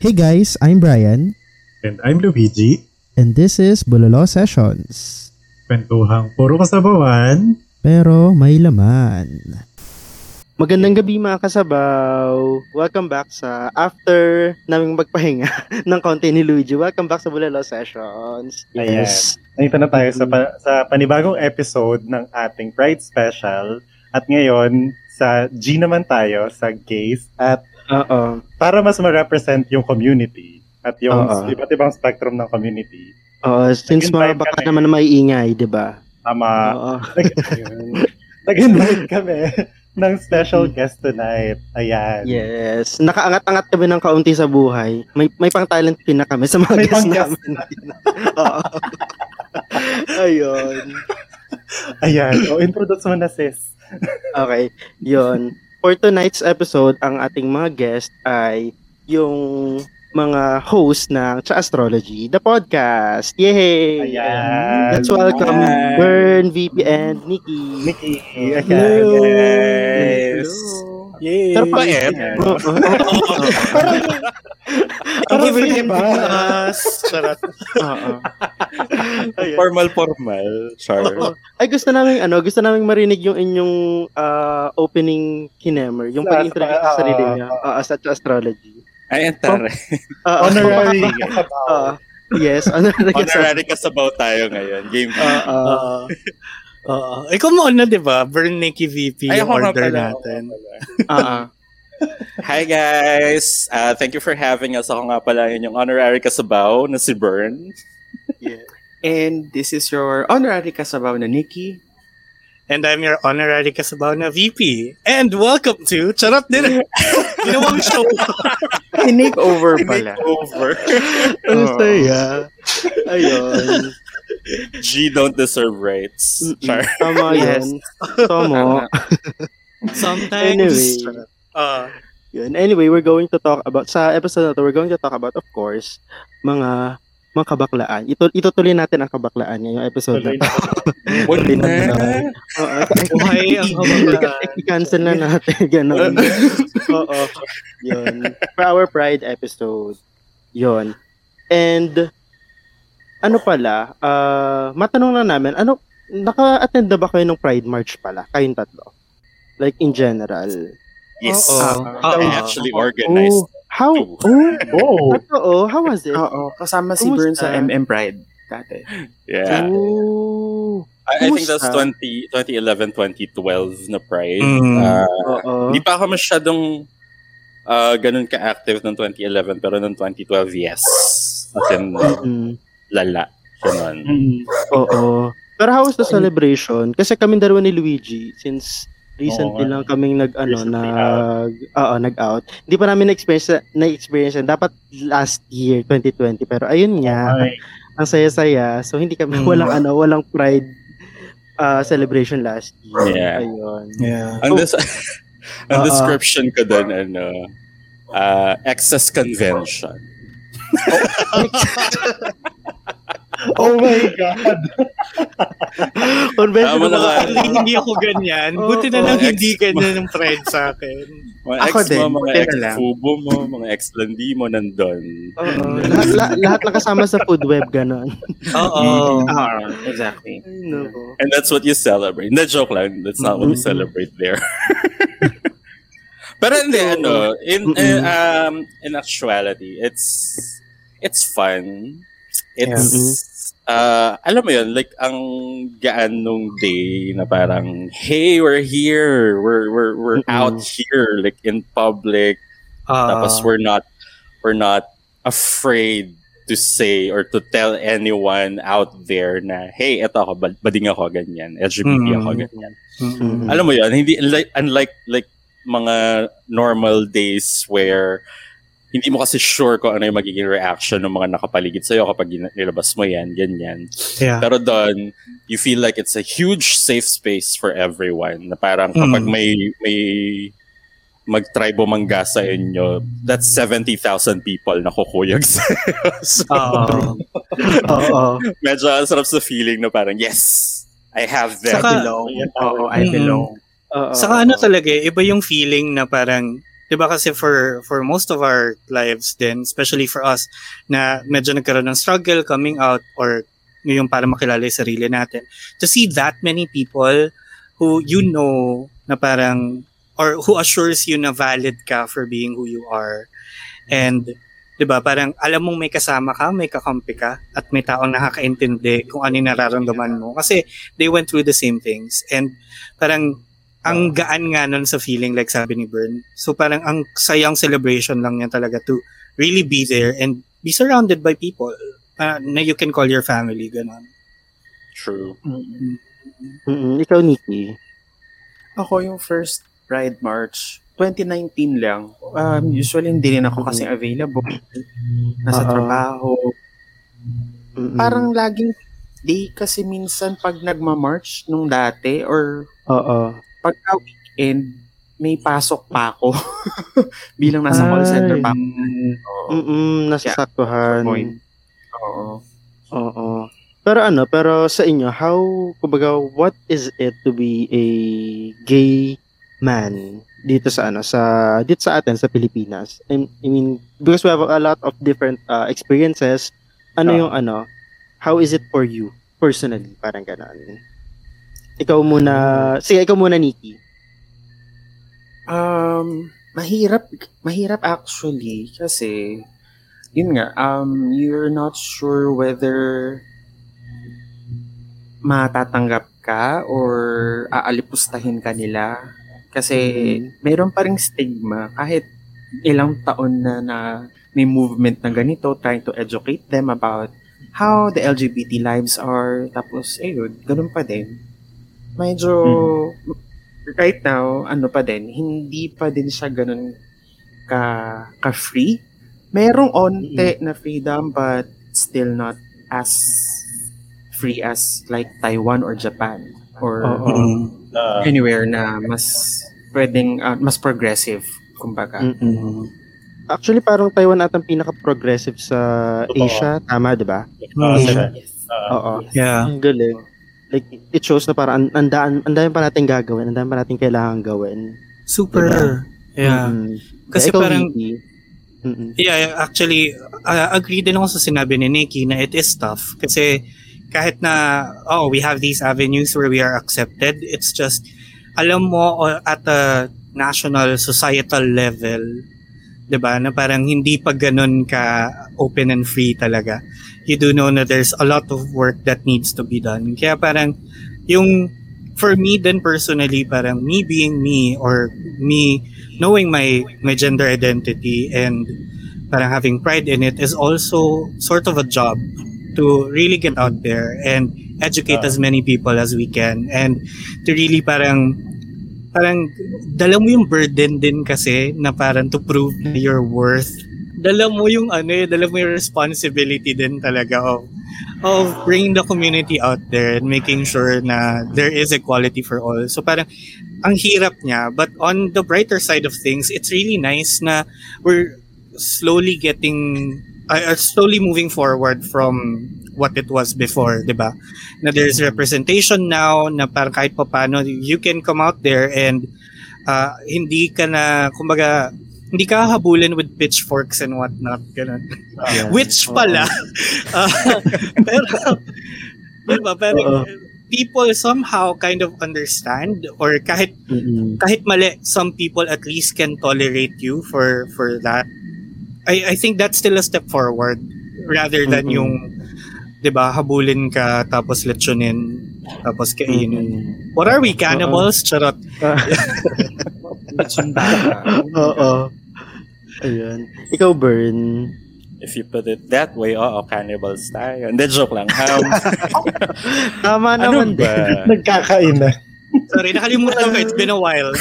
Hey guys, I'm Brian. And I'm Luigi. And this is Bulalo Sessions. Kwentuhang puro kasabawan. Pero may laman. Magandang gabi mga kasabaw. Welcome back sa after naming magpahinga ng konti ni Luigi. Welcome back sa Bulalo Sessions. Yes. Nandito na tayo sa, pa- sa panibagong episode ng ating Pride Special. At ngayon, sa G naman tayo, sa gays. At Oo. para mas ma-represent yung community at yung Oo. iba't ibang spectrum ng community, Oo, since mga baka kami. naman na maiingay, di ba? ama, Oo. nag- nag-invite kami ng special guest tonight. Ayan. Yes. Nakaangat-angat kami ng kaunti sa buhay. May may pang talent pin na kami sa mga May pang-guest namin. Oo. Ayun. Ayan. O, introduce mo na sis. Okay, yon. For tonight's episode, ang ating mga guest ay yung mga host ng Cha Astrology, the podcast. Yay! Ayan. Let's welcome Hi. Bern, VP, and Nikki. Nikki. Hello. Ayan. Yes. Yay. Pero pa- you for Parang having iba. us. Charot. Formal, formal. Char. Oo. Ay gusto namin ano, gusto namin marinig yung inyong ah, opening kinemer, yung pag-introduce sa ah, sarili ah, niya, ah. ah, sa Cha Astrology. Ay, entare. Ah, Honorary. ah, yes, honorary. Honorary ka tayo ngayon. Game Ah, ah. Oo. Oo. Ikaw muna, di ba? Burn Nikki VP Ay, yung order pala. natin. Ah, ah. Hi guys! Uh, thank you for having us. Ako nga pala yun yung honorary kasabaw na si Bern. Yeah. And this is your honorary kasabaw na Nikki. And I'm your honorary kasabaw na VP. And welcome to Charot Din. Ginawang show. Tinake over pala. Over. Ang saya. Ayun. G don't deserve rights. Char. Tama Yes. yun. Tama. Sometimes. Anyway. Ah. Yun. Anyway, we're going to talk about, sa episode na to, we're going to talk about, of course, mga mga kabaklaan. Ito, itutuloy natin ang kabaklaan ngayong episode na to. What na? Buhay ang kabaklaan. I-cancel na natin. Ganon. Oo. Yun. For our Pride episode. Yun. And, ano pala, ah matanong lang namin, ano, naka-attend na ba kayo ng Pride March pala? Kayong tatlo? Like, in general. Yes. Oo. I Oo. actually organized. Oh, how? Oh, Oh. totoo. How was it? Oo, kasama si? Bern sa MM Pride dati. Yeah. Oh. I, I think that's Kumusta? 20, 2011, 2012 na Pride. Mm. Ah, Oo. Hindi pa ako masyadong uh, ganun ka-active ng 2011 pero ng 2012, yes. As in, Mm-mm. Lala. Ganun. Oo. Pero how was the celebration? Kasi kami dalawa ni Luigi, since recently Oo lang kaming nag ano nag oo nag-out. Hindi pa namin na-experience na-experience dapat last year 2020 pero ayun nga Ay, ang saya-saya. So hindi kami Mm. walang ano walang pride uh, celebration last year. Yeah. Ayun. Yeah. Ang, des- ang description ko doon, ano, uh, excess convention. oh my God. Convention na na ba? nga. Hindi, ako ganyan. Buti na Oo, lang ex- hindi ganyan yung pride sa akin. Mga Ako ex din, mo, mga buti na ex lang. fubo mo, mga ex landi mo nandun. Oo. lahat, lahat, lahat nakasama sa food web ganon. Oo. Ah, exactly. Ay, no. And that's what you celebrate. Hindi, joke lang. That's not what we celebrate there. Pero hindi, ano, in, in, um, in actuality, it's, it's fun. It's, uh, alam mo yun, like, ang gaan nung day na parang, hey, we're here. We're, we're, we're Mm-mm. out here, like, in public. Ah. Tapos we're not, we're not afraid to say or to tell anyone out there na, hey, eto ako, bad- bading ako, ganyan. LGBT ako, Mm. ganyan. Mm-mm. Alam mo yun, hindi, unlike, unlike like, mga normal days where hindi mo kasi sure kung ano yung magiging reaction ng mga nakapaligid sa'yo kapag nilabas mo yan, ganyan. Yeah. Pero doon, you feel like it's a huge safe space for everyone. Na parang kapag Mm. may may mag-try bumangga sa inyo, that's 70,000 people na kukuyag sa'yo. so, Oo. Oo. medyo ang sarap sa feeling na parang, yes, I have them. Saka- belong. Ayan, Oo, I belong. Oo. Saka ano talaga, eh, iba yung feeling na parang 'di ba kasi for for most of our lives then especially for us na medyo nagkaroon ng struggle coming out or yung para makilala yung sarili natin. To see that many people who you know na parang or who assures you na valid ka for being who you are. And 'di ba parang alam mong may kasama ka may kakampi ka at may taong nakakaintindi kung ano nararamdaman mo. Kasi they went through the same things. And parang ang gaan nga nun sa feeling like sabi ni Bern. So parang ang sayang celebration lang niya talaga to really be there and be surrounded by people uh, na you can call your family, ganon. True. Mm-mm. Ikaw, Nikki. Ako yung first Pride March, 2019 lang. Um, usually hindi rin ako kasi available. Nasa Oo. trabaho. Mm-mm. Parang laging day kasi minsan pag nagma-march nung dati or Oo. Pagka weekend, may pasok pa ako. Bilang nasa call center pa. Oo. Mm-mm. Nasasaktuhan. Point. Oo. Oo. Pero ano, pero sa inyo, how, kumbaga, what is it to be a gay man dito sa ano, sa, dito sa atin, sa Pilipinas? I, I mean, because we have a lot of different uh, experiences, ano Ah. yung ano, how is it for you, personally, parang ganon? Ikaw muna, sige, ikaw muna, Nikki. Um, mahirap, mahirap actually kasi yun nga, um, you're not sure whether matatanggap ka or aalipustahin ka nila. Kasi meron pa ring stigma kahit ilang taon na na may movement na ganito trying to educate them about how the LGBT lives are. Tapos, ayun, ganun pa din. Medyo, right now, ano pa din, hindi pa din siya ganun ka, ka-free. Merong onte na freedom but still not as free as like Taiwan or Japan or. Ah, anywhere na mas pwedeng ah, mas progressive kumbaga. Mm-mm. Actually, parang Taiwan atang pinaka-progressive sa. Asia. Tama, di ba? ah, Asia. sila. Ah, Oo. Yeah. Ang galing. Like, it shows na parang ang daan, ang dami pa natin gagawin, ang dami pa natin kailangan gawin. Super. Yeah. Mm-mm. Kasi Ikaw, parang- Vicky. Mm-mm. Yeah, actually, uh, agree din ako sa sinabi ni Nikki na it is tough. Kasi kahit na, oh, we have these avenues where we are accepted, it's just, alam mo, at a national, societal level, 'di ba na parang hindi pa ganun ka open and free talaga. You do know na there's a lot of work that needs to be done. Kaya parang, yung, for me then personally, parang me being me or me knowing my my gender identity and parang having pride in it is also sort of a job to really get out there and educate Ah. as many people as we can and to really parang parang dala mo yung burden din kasi na parang to prove na your worth dala mo yung ano eh, dala mo yung responsibility din talaga of of bringing the community out there and making sure na there is equality for all. So parang ang hirap niya but on the brighter side of things it's really nice na we're slowly getting uh, uh, slowly moving forward from what it was before, 'di ba? Na there's representation now na parang kahit papaano you can come out there and uh, hindi ka na kumbaga hindi ka habulin with pitchforks and whatnot, ganun. Yeah. Which pala, ah, pero, diba, pero people somehow kind of understand or kahit Mm-mm. kahit mali, some people at least can tolerate you for for that. I I think that's still a step forward rather than Mm-mm. yung 'di ba habulin ka tapos lechonin tapos kainin. What are we cannibals? Charot. Lechon baka. Oo. Ayun. Ikaw, Bern. If you put it that way, oo, cannibals tayo. Hindi, joke lang. Um, Tama ano naman din. ba? Nagkakain na. Sorry, nakalimutan ko. It's been a while.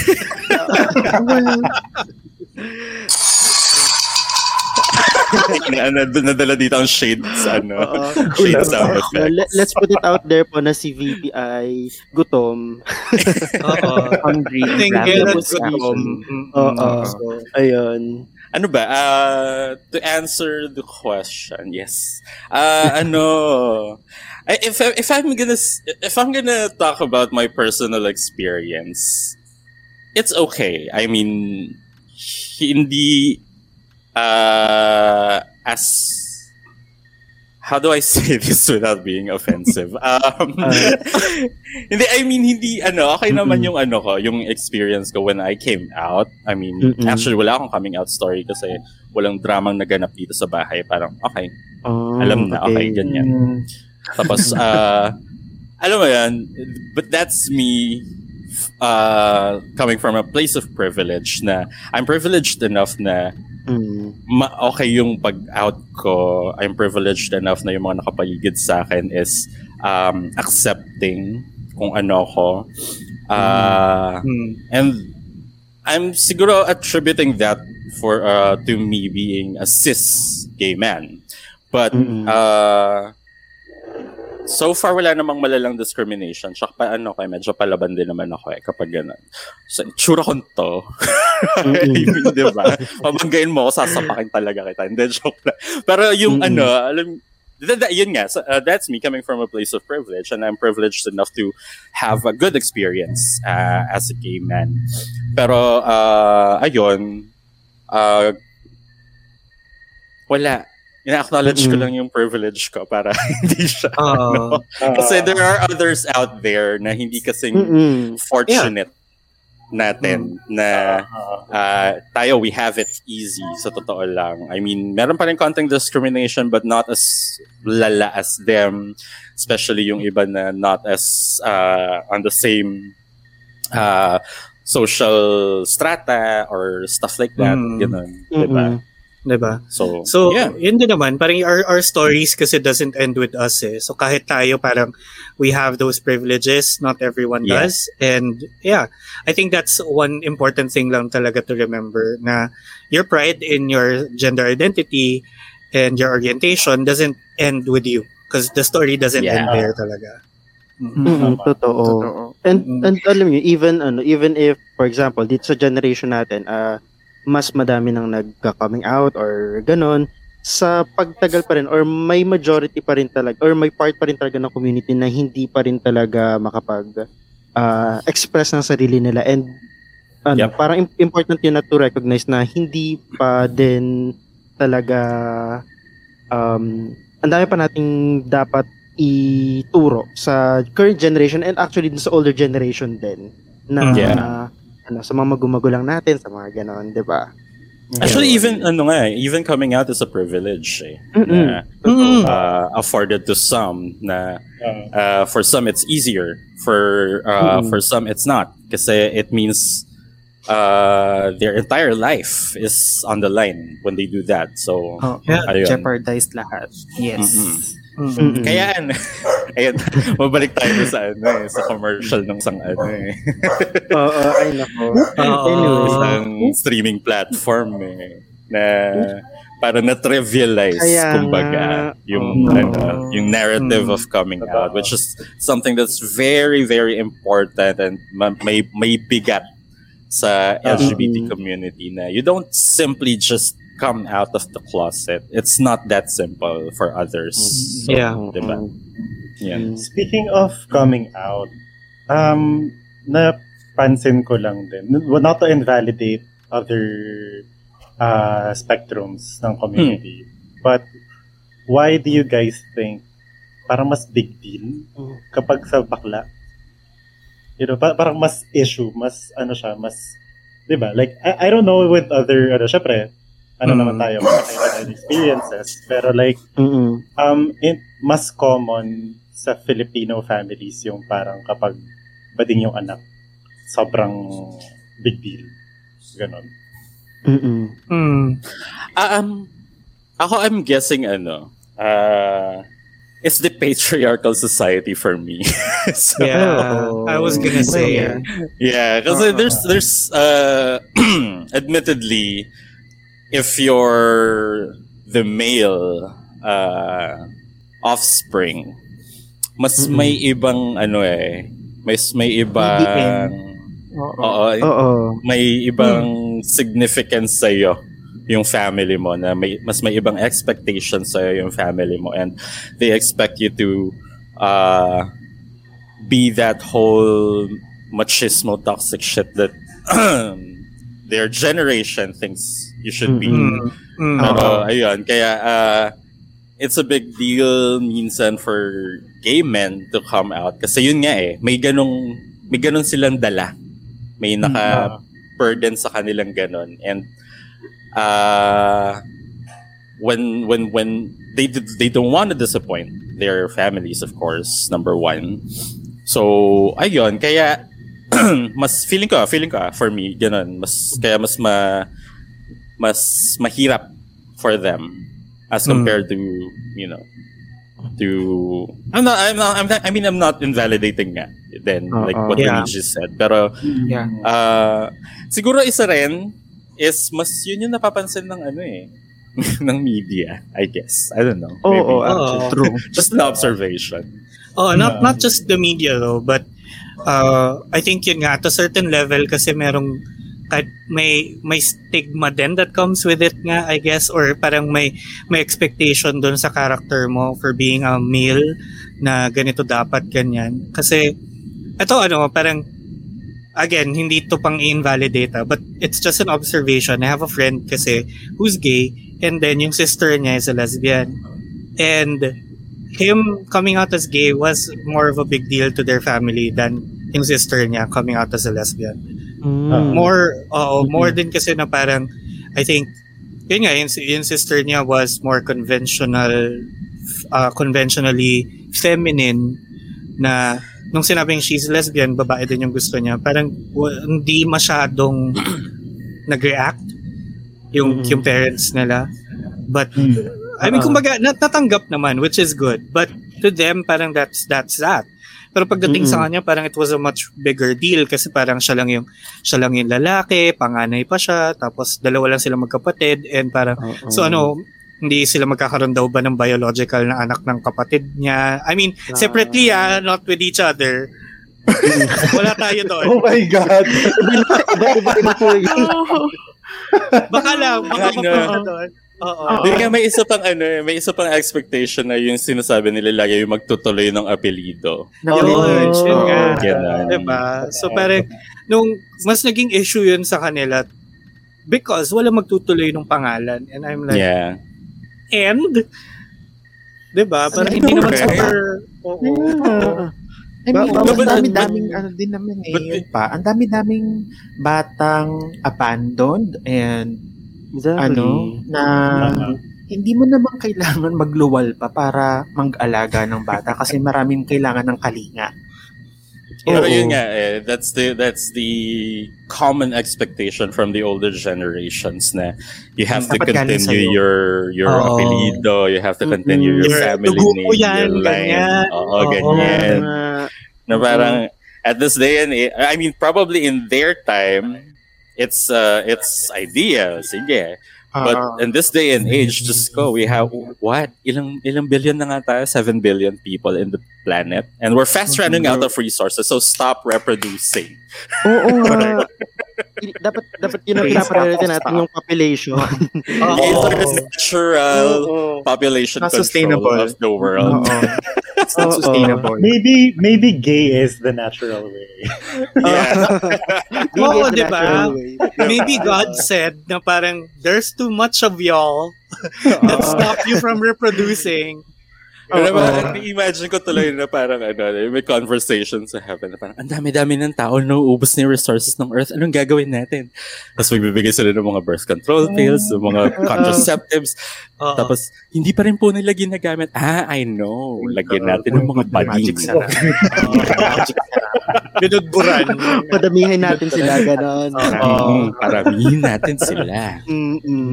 na, nadala dito ang shades, ano, Oo. shades sound Uh, let- let's put it out there po na si VP ay gutom. Oo. Hungry at ravenous gutom. Mm-mm. Oo. So, Ayun. Ano ba? Uh, to answer the question, yes. Uh, ano, if if I'm gonna if I'm gonna talk about my personal experience, it's okay. I mean, hindi uh, as how do I say this without being offensive? Um, hindi, I mean, hindi, ano, okay naman yung ano ko, yung experience ko when I came out. I mean, Mm-mm. actually, wala akong coming out story kasi walang dramang naganap dito sa bahay. Parang, okay, Oh, alam na, okay, ganyan. Mm. Tapos, uh, alam mo yan, but that's me uh, coming from a place of privilege na I'm privileged enough na Mm. ma- okay yung pag-out ko. I'm privileged enough na yung mga nakapaligid sa akin is um, accepting kung ano ako. Uh, Hmm. And I'm siguro attributing that for uh, to me being a cis gay man. But Mm-mm. uh, so far wala namang malalang discrimination. Tsaka pa ano kay medyo palaban din naman ako eh kapag ganun. So, tsura ko to. Yung, di ba? Pabanggain mo ako, sasapakin talaga kita. Hindi, joke lang. Pero yung Mm-mm. ano, alam, that, that, yun nga, so, uh, that's me coming from a place of privilege and I'm privileged enough to have a good experience uh, as a gay man. Pero, uh, ayun, uh, wala. Ina-acknowledge ko Mm-mm. lang yung privilege ko para hindi siya. Oo. Kasi there are others out there na hindi kasing Mm-mm. fortunate natin na Ah, uh, tayo, we have it easy sa totoo lang. I mean, meron pa rin konting discrimination but not as lala as them. Especially yung iba na not as uh, on the same uh, social strata or stuff like that. Mm. Ganun. Diba? Diba? So, So, yeah. yun din naman. Parang our, our stories kasi doesn't end with us eh. So, kahit tayo parang we have those privileges, not everyone Yeah. does. And yeah, I think that's one important thing lang talaga to remember na your pride in your gender identity and your orientation doesn't end with you. Because the story doesn't Yeah. end there talaga. Mm-mm. Tama. Totoo. Totoo. And Mm. and alam niyo even ano even if for example dito sa generation natin ah mas madami nang nagka-coming out or ganon sa pagtagal pa rin or may majority pa rin talaga or may part pa rin talaga ng community na hindi pa rin talaga makapag ah, express ng sarili nila and ano, Yep. parang im- important yun na to recognize na hindi pa din talaga um ang dami pa nating dapat ituro sa current generation and actually sa older generation din na Yeah. Ano sa mga magumagulang natin sa mga ganon, 'di ba? Actually, even, ano nga, eh, even coming out is a privilege eh. Mm-mm. Na, uh, afforded to some na uh, for some it's easier for uh, for some it's not kasi it means uh, their entire life is on the line when they do that so Oh, Yeah. ayun. jeopardized lahat. Yes. Mm-mm. Mm. Mm-mm. kaya ano, ayun mabalik tayo sa ano eh, sa commercial ng sang ano eh Oo, ay nako. Oo. Anyways, isang streaming platform eh na para na-trivialize Kaya kumbaga nga, yung oo. ano, yung narrative Mm. of coming out which is something that's very very important and ma- may may bigat sa LGBT Mm. community na you don't simply just come out of the closet. It's not that simple for others. So, Yeah. diba? Yeah. Speaking of coming out, um, napansin ko lang din, not to invalidate other uh, spectrums ng community, but why do you guys think parang mas big deal kapag sa bakla? You know, pa- parang mas issue, mas ano siya, mas, di ba? Like, I, I don't know with other, ano, syempre, ano Mm. naman tayo, mga experiences, pero like, Mm-mm. Um, in, mas common sa Filipino families yung parang kapag bading yung anak, sobrang big deal. Ganon. Mm-mm. Mm. Ah, um, ako, I'm guessing, ano, uh, it's the patriarchal society for me. so, Yeah. I was gonna say, yeah. yeah, kasi there's, there's, uh, admittedly, if you're the male, uh, offspring, mas Mm-mm. may ibang, ano eh, mas may ibang, Oo. oo, Oo. may ibang significance sa iyo yung family mo na may mas may ibang expectations sa yung family mo and they expect you to uh be that whole machismo toxic shit that their generation thinks you should be. Mm. Mm. Pero, ayun, kaya, uh, it's a big deal minsan for gay men to come out. Kasi yun nga eh, may ganong, may ganong silang dala. May naka-burden sa kanilang ganon. And, uh, when, when, when they, they don't want to disappoint their families, of course, number one. So, ayun, kaya, mas feeling ko, feeling ko, ah, for me, ganun, mas, kaya mas ma, mas mahirap for them as Mm. compared to, you know, to, I'm not, I'm not, I'm not, I mean, I'm not invalidating nga, then, like Oo. what Yeah. yeah. just said, pero, Yeah. Ah, siguro isa rin is mas yun yung napapansin ng ano eh ng media, I guess. I don't know. Oo, Maybe. oo, Oo. True. Just an observation. Oh, not not just the media though, but uh, I think yun nga at a certain level kasi merong kahit may may stigma din that comes with it nga I guess or parang may may expectation doon sa character mo for being a male na ganito dapat ganyan. Kasi ito ano parang again hindi to pang invalidate ah, but it's just an observation. I have a friend kasi who's gay and then yung sister niya is a lesbian. And him coming out as gay was more of a big deal to their family than yung sister niya coming out as a lesbian. Mm. More, oo, more din kasi na parang, I think, yun nga, yung, yung sister niya was more conventional, uh, conventionally feminine na nung sinabing she's lesbian, babae din yung gusto niya, parang hindi masyadong nag-react yung, Mhm. yung parents nila. But I Ah. mean, kumbaga, nat- natanggap naman, which is good. But to them, parang that's that's that. Pero pagdating sa Mm-mm. kanya, parang it was a much bigger deal kasi parang siya lang yung siya lang yung lalaki, panganay pa siya, tapos dalawa lang sila magkapatid and parang Oo. so ano, hindi sila magkakaroon daw ba ng biological na anak ng kapatid niya. I mean, separately ah, not with each other. Wala tayo doon. Oh my God! Baka lang, baka mapunta doon. Oo. Di nga may isa pang ano, eh, may isa pang expectation na yung sinasabi nila lagi yung magtutuloy ng apelido. Yun, Oo. yun nga. Ganun. Diba? So parang, nung mas naging issue yun sa kanila, because wala magtutuloy ng pangalan. And I'm like, Yeah. and? Diba? Parang Ano, hindi naman okay. super, oo. I mean, Ba- ang but- dami-daming ano din naman eh. but- yun pa. Ang dami-daming batang abandoned and Exactly. ano na hindi mo naman kailangan magluwal pa para mag-alaga ng bata kasi maraming kailangan ng kalinga. Pero Oo. yun nga eh, that's the that's the common expectation from the older generations na you have to Dapat continue your your Oo. apelido, you have to continue Mm-mm. your family dugo name, yan, your line. ganyan. Oo, Oo. ganyan. Na parang at this day and age, I mean probably in their time it's uh it's ideal, sige. But Ah, in this day and age, just go. We have what? Ilang ilang billion na nga tayo? 7 billion people in the planet. And we're fast running out of resources. So stop reproducing. Oo nga. I- dapat dapat yun ang pinapriority natin yung population. Oo. It's natural Oo. population Not control sustainable. of the world. oo. It's not Oo. sustainable. Maybe maybe gay is the natural way. Yeah. Maybe Oo, it's the diba? Maybe God said na parang there's too much of y'all that stop you from reproducing. Pero ba, imagine ko tuloy na parang ano, may conversation sa heaven na parang, ang dami-dami ng tao na na yung resources ng earth. Anong gagawin natin? Tapos magbibigay sila ng mga birth control pills, ng mga contraceptives. Oo. Tapos, hindi pa rin po nila ginagamit. Ah, I know. Lagyan natin ng mga bading. Magic sarap. Binudburan. Padamihin natin sila ganon. Mm, paramihin natin sila. Mm-mm.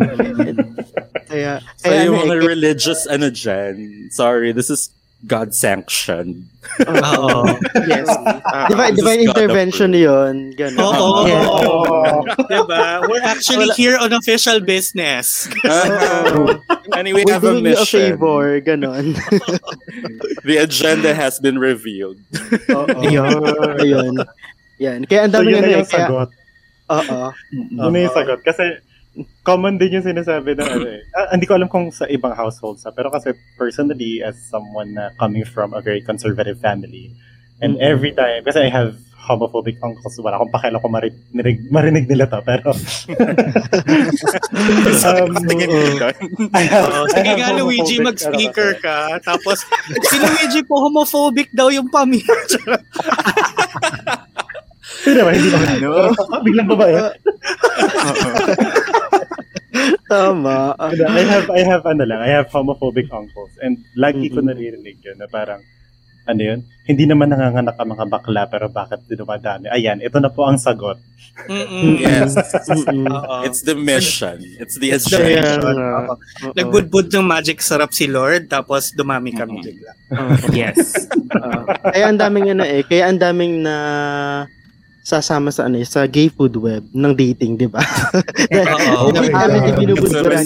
Kaya, So, kaya yung mga eh, religious ano dyan, sorry, this is God-sanctioned. Oo. yes. Ah, Divine, This is divine God intervention yun. Ganon. Oo. Yeah. diba? We're actually here on official business. Uh, and we We're have a doing you a favor. Ganon. The agenda has been revealed. Oo. Ayun. Ayun. Yan. Kaya ang So dami yun ano na yung Kaya, sagot. oo. Yun na yung sagot. Kasi common din yung sinasabi ng ano eh. Ah, hindi ko alam kung sa ibang households ha, pero kasi personally as someone na coming from a very conservative family and Mhm. every time kasi I have homophobic uncles. Wala akong pakialam kung marinig, marinig nila to, pero... um, Oh, sige nga, Luigi, homophobic, mag-speaker ano, ka. Tapos, si Luigi po, homophobic daw yung pamilya. Hindi naman, hindi naman. Ano? Ah, Biglang babae. Tama. Ano, I have, I have, ano lang, I have homophobic uncles. And lagi ko Mhm. naririnig yun na parang, ano yun, hindi naman nanganganak ang mga bakla, pero bakit dumadami? Ayan, ito na po ang sagot. Mm-mm. Yes. Mm-mm. It's the mission. It's the It's the agenda. nga. Oo. Oo. Nagbudbud ng magic sarap si Lord, tapos dumami kami Mhm. bigla. Oo. Yes. Oo. kaya ang daming ano eh, kaya ang daming na sasama sa ano sa gay food web ng dating, di ba? Oo. Dami din binubudburan.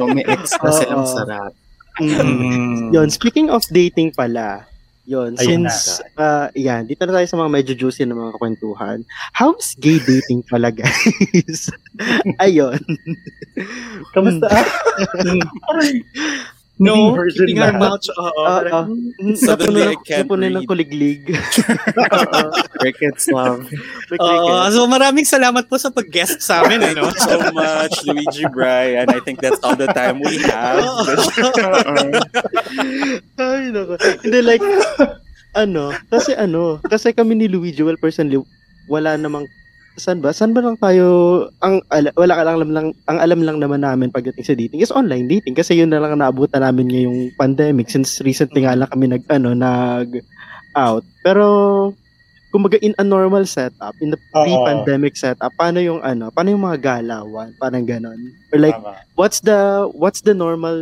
So may ex na Oo. silang sarap. Mm. Mm. Yon, speaking of dating pala, yon, Ayun since, uh, yan, dito na tayo sa mga medyo juicy na mga kwentuhan. How's gay dating pala, guys? Ayun. Kamusta? No, Version keeping our na. mouth, oo. Ah, ah. Suddenly, I can't napuno ng kuliglig. Crickets love. Oo, so maraming salamat po sa pag-guest sa amin, ano? so much, Luigi Brian. I think that's all the time we have. Ay, nako. Hindi, like, ano, kasi ano, kasi kami ni Luigi, well, personally, wala namang, saan ba? Saan ba lang tayo, ang, ala, wala ka lang, alam lang, ang alam lang naman namin pagdating sa dating is online dating kasi yun na lang ang naabutan namin ngayong pandemic since recently nga lang kami nag, ano, nag out. Pero, kumbaga in a normal setup, in the pre-pandemic setup, paano yung ano, paano yung mga galawan, parang ganon. Or like, Tama. what's the what's the normal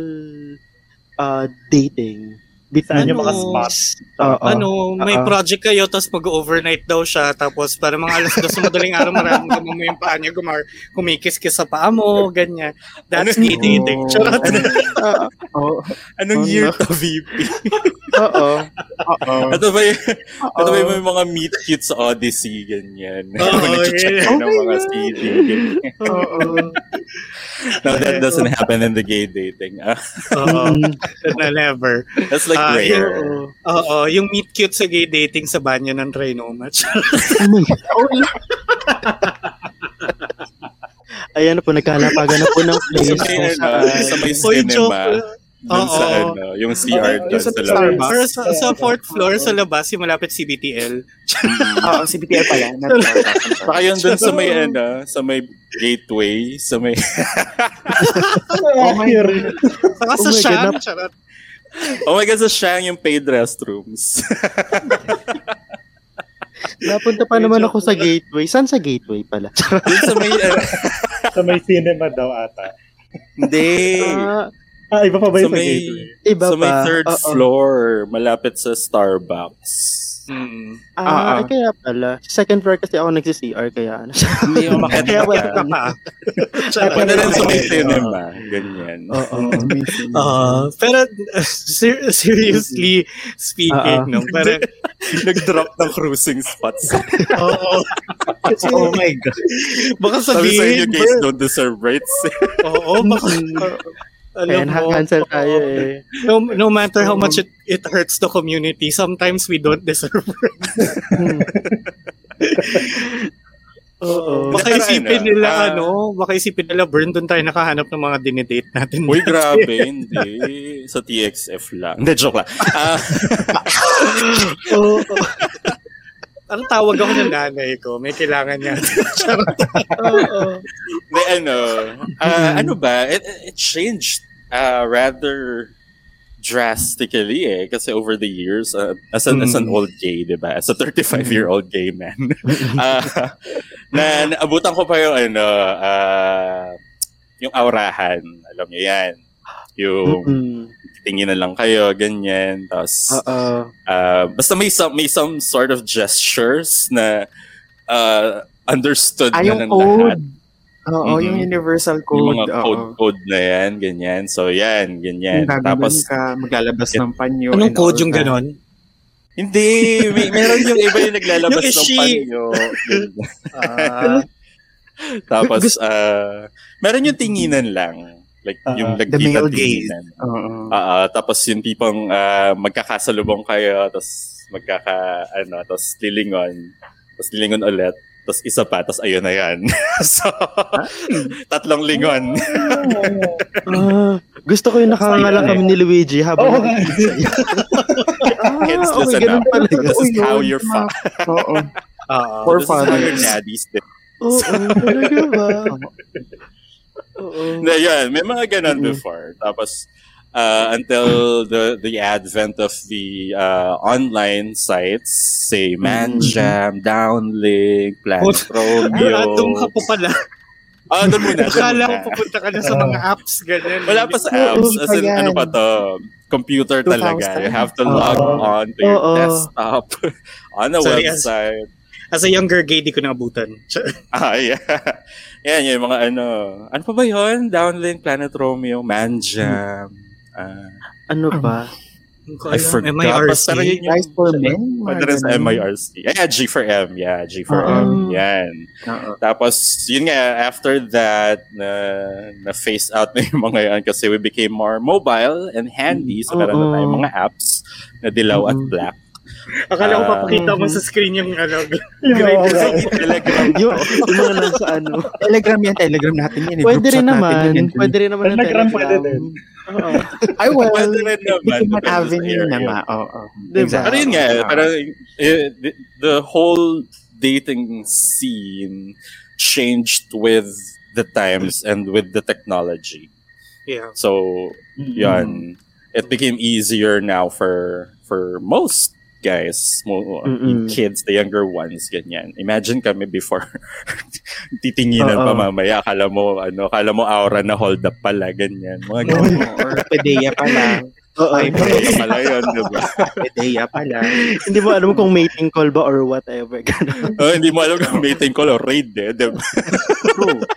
uh dating Saan yung Ano? mga spots? Oo. ano, may Oo. project kayo, tapos mag-overnight daw siya, tapos para mga alas dos sa madaling araw, maraming mo yung paa niya, gumar, kumikis-kis sa paa mo, ganyan. That's Ano? Oh. Charot. Oo. Oh, Anong Oh, year to VP? Oo. Ito ba yung, ito ba yung mga meet cute sa Odyssey, ganyan? Oo, yeah. ng mga CD, ganyan. Oo. No, that doesn't happen in the gay dating. Ah, Oo. Mm. na never. that's like Ah, rare. Oo. Oo, yung meet cute sa gay dating sa banyo ng Trinoma. Oh Ayan po, nagkalapagan na po ng Sa place. ano, sa may cinema. Sa Oo. ano, yung CR Yung doon sa sa labas. Pero sa, sa fourth floor, sa labas, yung malapit CBTL. Oo, si BTR pala. Saka yun dun sa may ano, sa may gateway, sa may Oh my Saka Oh sa Shang, God, charot. Oh my god, sa Shang yung paid restrooms. Napunta pa naman ako sa gateway. Saan sa gateway pala? Sa may ano, Sa may cinema daw ata. hindi. Ah, Ah, iba pa ba Sa yung sa may, gateway? iba sa may pa. third Oo. floor, malapit sa Starbucks. Hmm. Ah, ah. ay, kaya pala. Second floor kasi ako nagsi-CR kaya ano. Hindi yung makita Kaya ka. wala Ka pa. Pwede rin sa may Oo. cinema. Ganyan. Oo. Ah, pero uh, ser- seriously speaking, no, parang, Nag-drop ng cruising spots. oo. Kasi, Oh my God. baka Sabi sa inyo, sabihin, guys, don't deserve rights. oo, baka, alam Ayan, mo, cancel tayo eh. no, no matter how much it, it hurts the community, sometimes we don't deserve it. Oo. Baka isipin ano, nila, ah, ano, baka isipin nila, burn, doon tayo nakahanap ng mga dinidate natin. Uy, grabe. Hindi. Sa TXF lang. Hindi, joke lang. Ah, Oo. Ang tawag ako ng nanay ko, may kailangan niya. Oo. may ano, ah, ano ba? It, it changed uh, rather drastically eh. Kasi over the years, uh, as, an, as an Mm. old gay, di ba? As a 35-year-old gay man. ah, na naabutan ko pa yung ano, ah, yung aurahan. Alam niyo yan. Yung Mm. Tingin na lang kayo, ganyan. Tapos, Oo. uh, basta may some, may some sort of gestures na uh, understood Ah, na yung ng lahat. Oo, Mhm. yung universal Yung code. mga oo. code-code na yan, ganyan. So, yan, ganyan. Yung Tapos, ka, maglalabas ng panyo. Anong code yung ganon? hindi, may, meron yung iba yung naglalabas Yung ng panyo. Ah, Tapos, uh, meron yung tinginan lang. Like, Ah, yung the lagkita male gaze. Oo. Ah, ah, tapos yung tipong ah, magkakasalubong kayo, tapos magkaka, ano, tapos lilingon, tapos lilingon ulit, tapos isa pa, tapos ayun na yan. so, tatlong lingon. Ah, gusto ko yung nakangalang kami ni Luigi habang Oo, ah, Kids, okay, listen up. pala. This is how you're fucked. Oo. For This is how your did. Oo, talaga ba? Na yan, may mga ganun Mm-mm. before. Tapos, uh, until the the advent of the uh, online sites, say Manjam, Downlink, Planet Romeo. Ah, doon ka po pala. Ah, doon muna. Akala ko pupunta ka na sa mga apps, ganyan. Wala pa sa apps. As in, ano pa to? Computer 2000. talaga. You have to log on to your desktop on a website. As a younger gay, di ko naabutan. Ah, yeah. Yan, yung mga ano. Ano pa ba yun? Downlink, Planet Romeo, Manjam. Ah, Ano ba? Hindi ko I forgot. MIRC. Basta rin yung- Rise for Men. mga Pwede rin sa. MIRC. Yeah, G for M. Yeah, G for. M. Yan. Oo. Tapos, yun nga, after that, na, na phase out na yung mga yan kasi we became more mobile and handy. So, meron na tayong mga apps na dilaw at black. Akala ko Ah. papakita mo sa screen yung ano. Yung. Telegram. yung, yung mga nasa ano. Telegram yan, Telegram natin yan. eh. Pwede rin natin naman. yan. Pwede rin naman ng Telegram pwede din. Oo. Ay, well, Pwede rin naman. different avenue na nga. Oo. Diba? Exactly. Pero yun nga, parang eh, the, the whole dating scene changed with the times and with the technology. Yeah. So, Mm. it became easier now for for most guys, mo, Mm-mm. kids, the younger ones, ganyan. Imagine kami before, titinginan Oo. pa mamaya, akala mo, ano, akala mo aura na hold up pala, ganyan. Mga ganyan. Or pedeya pala. Oo. Ay, Ay, pala yun, diba? pedeya pala. Hindi mo alam kung mating call ba or whatever. Oh, hindi mo alam kung mating call or raid eh, diba? True.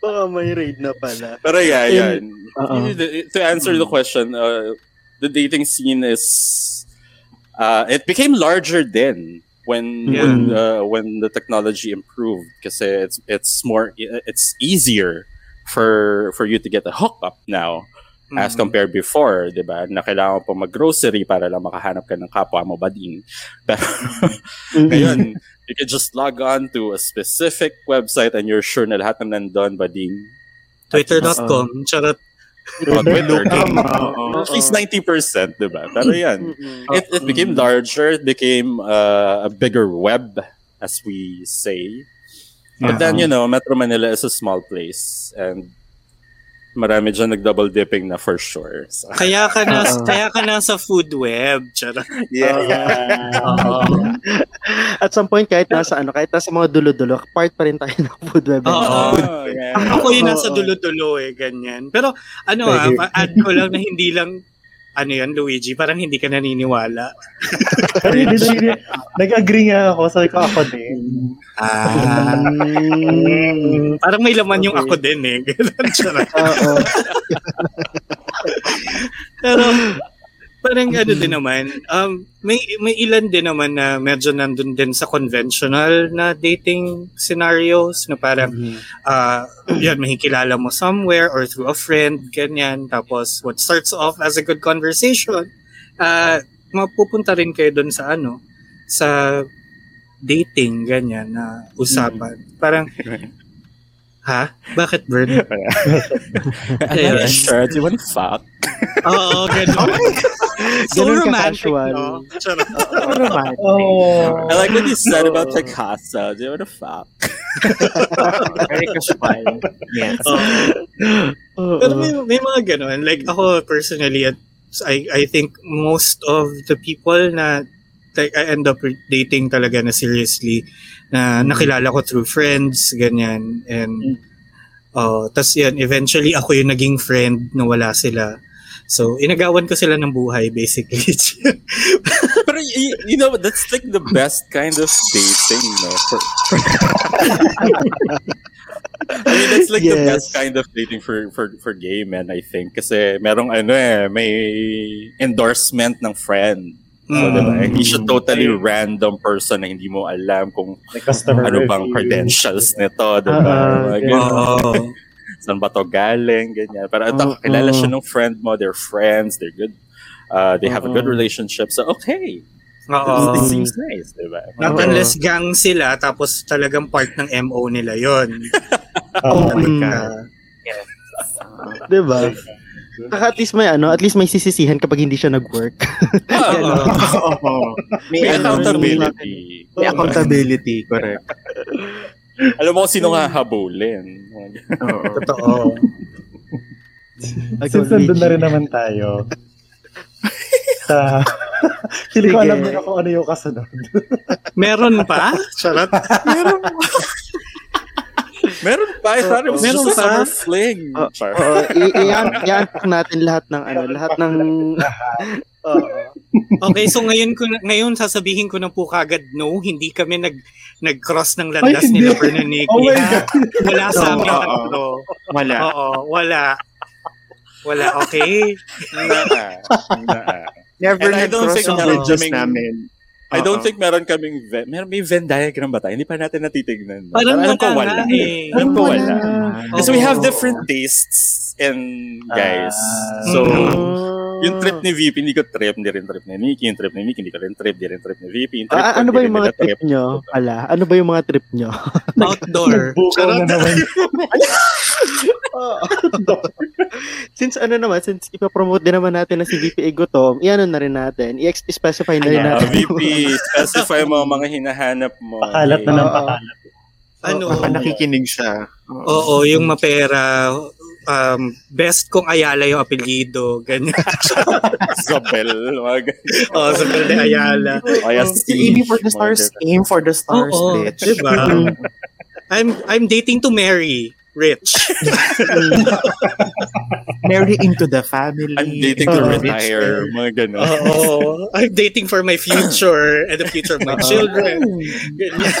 Baka may raid na pala. Pero yeah, And- yan. Oo. Y- To answer the question, uh, the dating scene is uh, it became larger then when Yeah. when uh, when the technology improved because it's it's more it's easier for for you to get a hookup now as Mm. compared before, 'di ba? Na kailangan mo pa mag-grocery para lang makahanap ka ng kapwa mo bading. Pero ngayon, you can just log on to a specific website and you're sure na lahat na nandun bading. Twitter.com. Charot. On. Tama. Oo. At least 90%, di ba? Pero mm-hmm. yan, mm-hmm. it, it became mm-hmm. larger, it became uh, a bigger web, as we say. But then, you know, Metro Manila is a small place and marami dyan nag-double dipping na for sure. So, Kaya ka na, Oo. kaya ka na sa food web. Charot. Oo. At some point, kahit nasa ano, kahit nasa mga dulo-dulo, part pa rin tayo ng food web. Oo. Oh, yeah. Ako yung nasa dulo-dulo eh, ganyan. Pero ano ah, pa-add ko lang na hindi lang, ano yan, Luigi, parang hindi ka naniniwala. Hindi, hindi. Nag-agree nga ako. Sabi ko ako din. Ah. Mm. Parang may laman yung Okay. ako din eh. Oo. Pero parang ano din naman, um, may, may ilan din naman na medyo nandun din sa conventional na dating scenarios na parang uh, yan, mahikilala mo somewhere or through a friend, ganyan. Tapos, what starts off as a good conversation, uh, mapupunta rin kayo dun sa ano, sa dating, ganyan, na usapan. Parang, ha? Bakit, you sure? Do you want to fuck? Oo, ganun. so Ganun romantic, ka-casual. no? Charot. Romantic. Oh. I like what you said about Picasa. Do you want to fuck? Very casual. Yes. Oo. Pero may, may mga ganun. Like ako personally, at I, I think most of the people na like, I end up dating talaga na seriously na nakilala ko through friends, ganyan. And uh, tas yan, eventually ako yung naging friend na wala sila. So, inagawan ko sila ng buhay, basically. But you, you know, that's like the best kind of dating, no? For, I mean, that's like the Yes. best kind of dating for for for gay men, I think. Kasi merong ano eh, may endorsement ng friend. So, Mm. diba? Hindi siya totally Ayun. random person na hindi mo alam kung ano bang review. credentials nito, diba? Ganun. Oo. Saan ba to galing, ganyan. Pero ito, Oo. kakilala siya ng friend mo, they're friends, they're good Uh, they have a good Oo. relationship. So, okay. Oo. This seems nice, diba? Not Oo. unless gang sila, tapos talagang part ng MO nila yon. Oh my God. Diba? Saka at least may ano, at least may sisisihan kapag hindi siya nag-work. Oo. Oo. May, May ano, accountability. May accountability, correct. Alam mo kung sino nga habulin. Oo. Totoo. Since nandun na rin naman tayo. sa... Hindi ko alam na kung ano yung kasunod. Meron pa? Charot. Meron pa. I thought it was Meron just pa? summer fling. I- i- i-unpack natin lahat ng ano, lahat ng Oo. Okay, so ngayon ko na- ngayon sasabihin ko na po kagad no, hindi kami nag nag-cross ng landas Ay, nila Bern and Nikki. Oh my ha? Wala sa amin tatlo. Wala. Oo, wala. Wala, okay? Naa. Never And I don't think meron namin. I don't think meron kaming Venn. Meron, may Venn diagram ba tayo? Hindi pa natin natitignan. Parang alam ko wala eh. Alam ko Wala. Oo. Kasi we have different tastes and guys. Ah. so, Mm. yung trip ni VP, hindi ko trip, hindi rin trip ni Nikki. Yung trip ni Nikki, hindi ko rin trip, hindi rin trip ni VP. Yung trip Ah, ko, ano ba yung mga nila trip nyo? Ala, ano ba yung mga trip nyo? Outdoor. Bukaw na naman. since ano naman, since ipapromote din naman natin na si VP Egotom, iano na rin natin, i-specify na rin natin. VP, specify mo ang mga hinahanap mo. Pakalat na ng pakalat. ano? Baka nakikinig siya. Oo, yung mapera. Um, best kong Ayala yung apelyido. Ganyan. Mga ganyan. Oo, sa Verde Ayala. Kaya Aim Steve. for the stars. Aim for the stars, Oo, bitch. diba? I'm I'm dating to marry. Rich. Marry into the family. I'm dating to Oo. retire. Mga ganun. Oo. I'm dating for my future and the future of my children. Ganyan.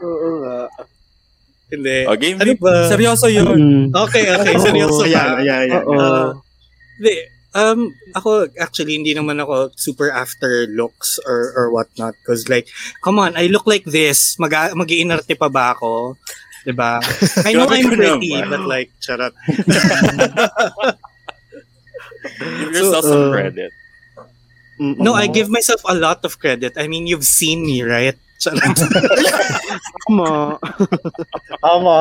Oo nga. Hindi. O, game Ano ba? Seryoso yun. Mm. Okay, okay. Seryoso Oo, ba? Ayan, ayan, ayan. Oo. Ah, Hindi. Um, ako, actually, hindi naman ako super after looks or, or whatnot. Cause like, come on, I look like this. Mag, mag pa ba ako? Diba? I know I'm pretty, but like, charot. Give yourself some Uh, credit. No, I give myself a lot of credit. I mean, you've seen me, right? Charot. Tama. Tama.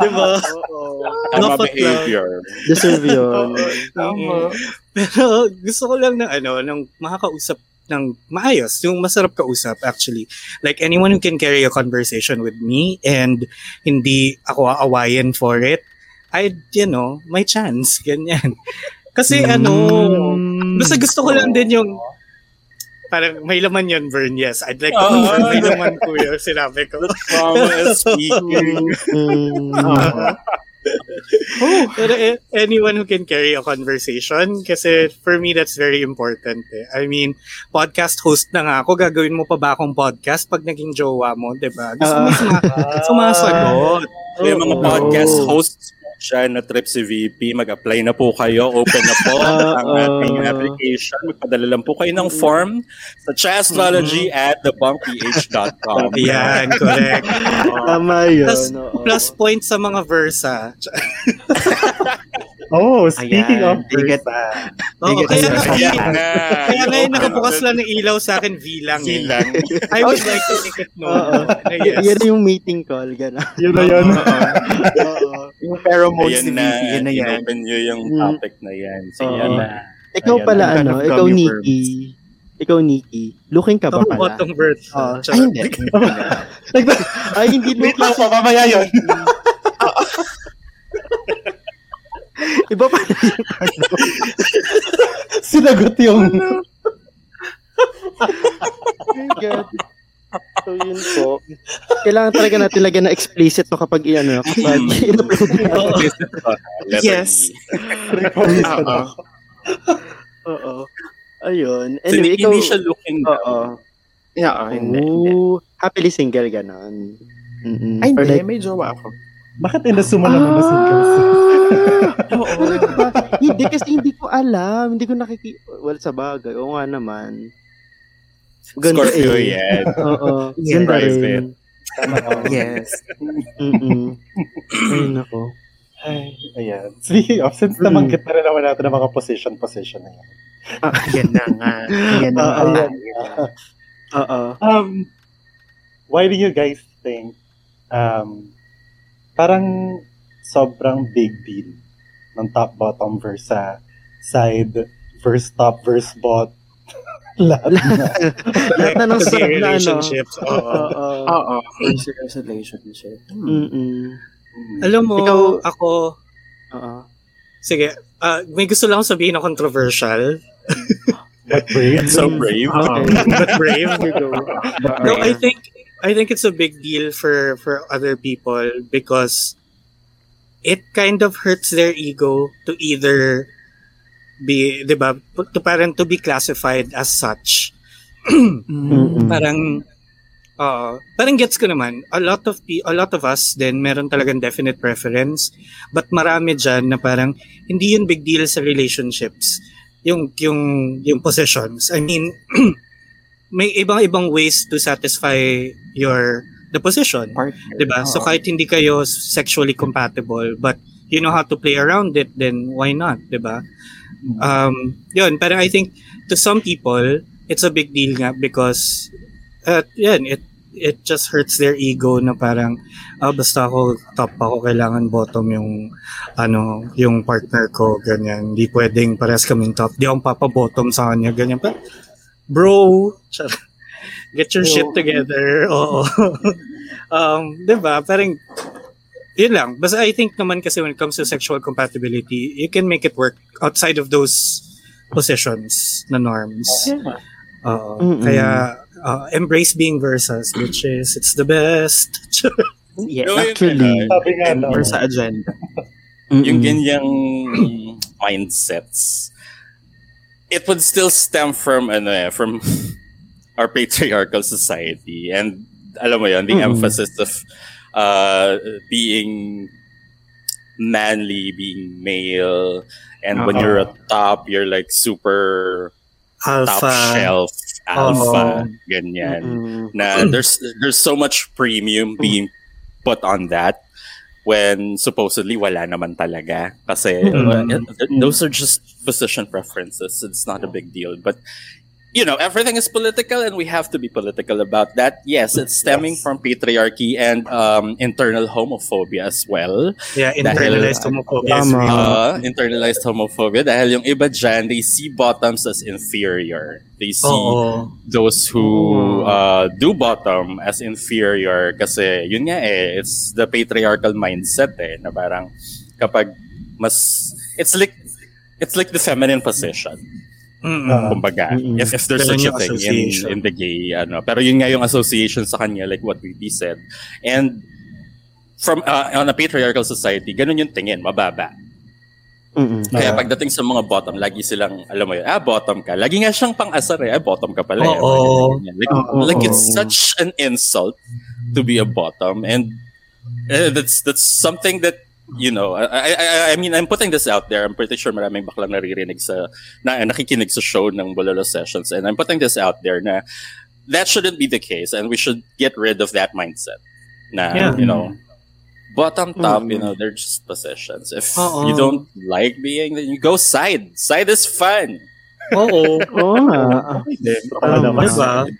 diba? Oo. Tama behavior. Deserve yun. Mm. Pero gusto ko lang ng ano, ng makakausap ng maayos, yung masarap kausap actually. Like anyone who can carry a conversation with me and hindi ako aawayin for it, I'd, you know, my chance, ganyan. Kasi ano, basta gusto ko lang din yung parang may laman yun, Vern, yes. I'd like to Oo. confirm may laman ko yun, sinabi ko. Is speaking. Mm. Pero eh, anyone who can carry a conversation, kasi for me, that's very important. Eh. I mean, podcast host na nga ako, gagawin mo pa ba akong podcast pag naging jowa mo, di ba? Gusto mo suma- sumasagot. Yung mga Oo. podcast hosts siya na trip si VP, mag-apply na po kayo. Open na po Ah, ang ah. ating application. Magpadala lang po kayo ng form sa chastrology at thebunkph.com. Yan, correct. Tama yun. Plus-. Plus point sa mga versa. Oh, speaking Ayan, of versa. Oo, Sige, kaya, kaya, na. kaya ngayon nakabukas lang ng ilaw sa akin bilang eh. Silang. I would like to make it known. Yes. yan yung meeting call, gano'n. Yun na yun. Oo. Yung pheromones Ayan ni na, VP, yun na yan. inopen nyo yung Mm. topic na yan. So, yan na. Ikaw Ayan, pala, ano, of ikaw, Nikki. Ikaw, Nikki. Looking ka ba pala? bottom versa. Oo. Ay, hindi. Ay, hindi Wait look lang mamaya yun. Iba pa. Sinagot yung... Oh my God. So, yun po. Kailangan talaga natin lagyan na explicit no kapag i-ano, kapag. Letter Yes. Oo. Oo. Ayun. So, Anyway, hindi, ikaw... hindi siya looking Oo. Yeah, oh, hindi. hindi. Happily single ganon. Mm-mm. Ay, hindi. like, May jowa ako. Bakit inasuma naman na singles? Oo. hindi kasi hindi ko alam. Hindi ko nakiki... Well, sa bagay. Oo nga naman. Ganda Scorpio eh. yan. Oo. Yeah. Ganda rin. Tama ko. Yes. Mm-mm. Ay, nako. Ay, ayan. Speaking of, since Mm. nabanggit na rin naman natin ang mga position-position na yan. Ah, yan na nga. Yan na Oo. nga. Oo. Um, why do you guys think um, parang sobrang big deal ng top-bottom versus sa side versus top versus bot? Lahat na. Lahat na ng Kasi sarap na ano. relationships. Oo. Oo. Oo. First relationship. Hmm. Mm-mm. Alam mo, Ikaw- ako, Oo. sige, ah, may gusto lang sabihin na controversial. But brave. So brave. Okay. But brave. You go. No, I think I think it's a big deal for for other people because it kind of hurts their ego to either be, 'di ba, to parang to be classified as such. Parang uh, parang gets ko naman. A lot of pe- a lot of us then meron talagang definite preference. But marami diyan na parang hindi yun big deal sa relationships. Yung yung yung possessions. I mean may ibang-ibang ways to satisfy your the position Partner. 'di ba? So kahit hindi kayo sexually compatible but you know how to play around it then why not, 'di ba? Um, 'yun, pero I think to some people it's a big deal nga because uh, yan, it it just hurts their ego na parang ah, basta ako top ako kailangan bottom yung ano yung partner ko ganyan hindi pwedeng parehas kaming top di akong papa-bottom sa kanya ganyan pa bro get your shit together oo um, 'di ba? Parang yun lang. Basta I think naman kasi when it comes to sexual compatibility, you can make it work outside of those positions na norms. Oo. Mm-mm. Kaya uh, embrace being versus, which is it's the best. Yeah, No, actually. Sabi nga, no? Sa agenda. yung Mm-mm. ganyang mindsets, it would still stem from ano eh, from our patriarchal society and alam mo yun, the Mm-mm. emphasis of uh, being manly, being male, and when you're a top, you're like super top Alpha. shelf, alpha, Oo. ganyan Mm-mm. na there's there's so much premium being put on that when supposedly wala naman talaga kasi Mm. uh, those are just position preferences it's not a big deal but you know everything is political and we have to be political about that yes it's stemming Yes. from patriarchy and um, internal homophobia as well Yeah, Dahil- internalized homophobia. is Tama. uh, internalized homophobia dahil yung iba dyan they see bottoms as inferior they see Oo. those who uh, do bottom as inferior kasi yun nga eh it's the patriarchal mindset eh na parang kapag mas it's like it's like the feminine position Mm-mm. Ah. kumbaga Mm-mm. if, if there's Ganun such a thing in, association. in the gay ano pero yun nga yung association sa kanya like what we said and from uh, on a patriarchal society ganun yung tingin mababa Mm-mm. kaya Ah. pagdating sa mga bottom, lagi silang, alam mo yun, ah, bottom ka. Lagi nga siyang pang-asar eh, ah, bottom ka pala. eh. Like, like it's such an insult to be a bottom. And eh, that's that's something that, you know, I, I, I- I mean, I'm putting this out there. I'm pretty sure maraming baklang naririnig sa, na, nakikinig sa show ng Bololo Sessions. And I'm putting this out there na that shouldn't be the case. And we should get rid of that mindset. Na, Yeah. you know, bottom top, Mm. you know, they're just possessions. If Oo. you don't like being, then you go side. Side is fun. Oo. Oo nga. Diba?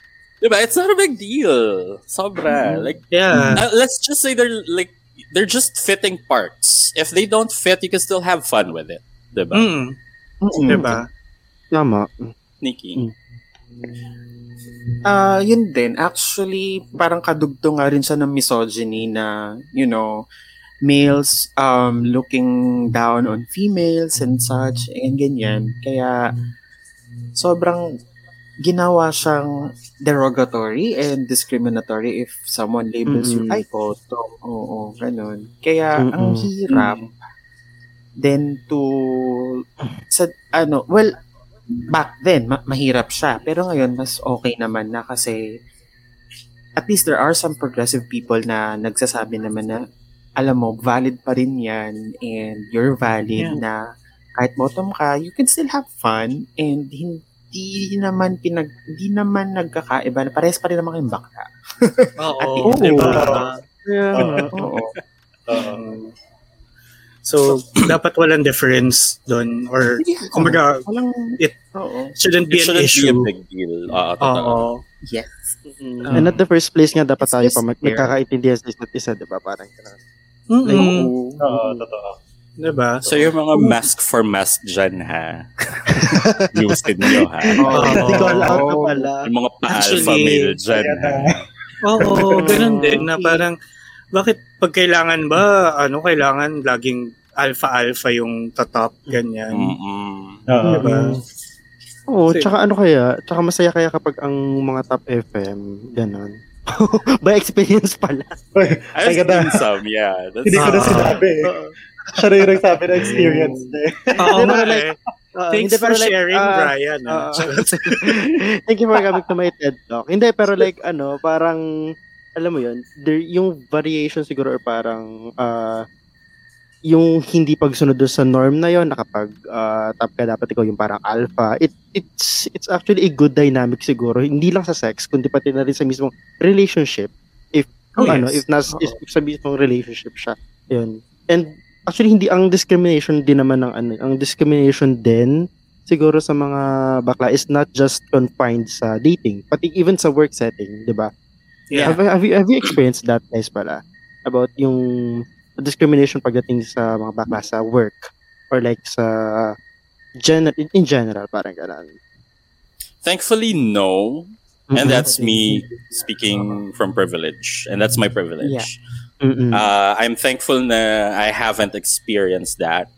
Diba? It's not a big deal. Sobra. Like, Yeah. uh, let's just say they're like, they're just fitting parts. If they don't fit, you can still have fun with it. Diba? Mm. Mm-mm. Diba? Tama. Nikki. Ah, yun din. Actually, parang kadugto nga rin siya ng misogyny na, you know, males um looking down on females and such and ganyan. Kaya sobrang ginawa siyang derogatory and discriminatory if someone labels you Mm-mm. ay bottom. Oo, ganun. Kaya ang Mm-mm. hirap then to sa ano, well, back then ma- mahirap siya pero ngayon mas okay naman na kasi at least there are some progressive people na nagsasabi naman na alam mo valid pa rin yan and you're valid Yeah. na kahit bottom ka you can still have fun and hindi naman pinag hindi naman nagkakaiba na parehas pa rin naman kayong bakla. Oo. Oo. Diba? Oo. Oo. So, dapat walang difference doon or kumbaga Walang, It- oo. shouldn't be It an shouldn't be issue. a big deal. Oo. Oo. Yes. Mm. And at the first place nga, dapat It's tayo pa mag- there. nagkakaintindihan sa isa't isa, di ba? Parang ganun. Mm-mm. Oo, totoo. Diba? So yung mga mask for mask dyan ha, Yusin nyo ha. Oo. Hindi ko alam na pala. Yung mga pa-alpha male dyan ha. Oo, ganun din na parang bakit pag kailangan ba ano kailangan laging alpha-alpha yung tatop ganyan. Mm-mm. Oo. Diba? Oo, Kasi- tsaka ano kaya, tsaka masaya kaya kapag ang mga top FM, ganun. By experience pala. I've seen some, yeah. That's, Hindi ko na sinabi eh. Siya na yung nagsabi na experience niya eh. Oo nga eh. Oo, Thanks hindi, for like, sharing, ah, Brian. Oo. Thank you for coming to my TED Talk. Hindi, pero like, ano, parang, alam mo yun, there, yung variation siguro or parang, ah, yung hindi pagsunod doon sa norm na yon na kapag ah, top ka dapat ikaw yung parang alpha it it's it's actually a good dynamic siguro hindi lang sa sex kundi pati na rin sa mismong relationship if Oh, ano yes. if nas Oo. if sa mismong relationship siya yun and actually hindi ang discrimination din naman ng ano ang discrimination din siguro sa mga bakla is not just confined sa dating pati even sa work setting di ba Yeah. have, have, you, have you experienced that guys pala about yung discrimination pagdating sa mga bakla sa work or like sa general in, general parang ganun Thankfully, no. And Mhm. that's me speaking from privilege. And that's my privilege. Yeah. Uh, I'm thankful na I haven't experienced that.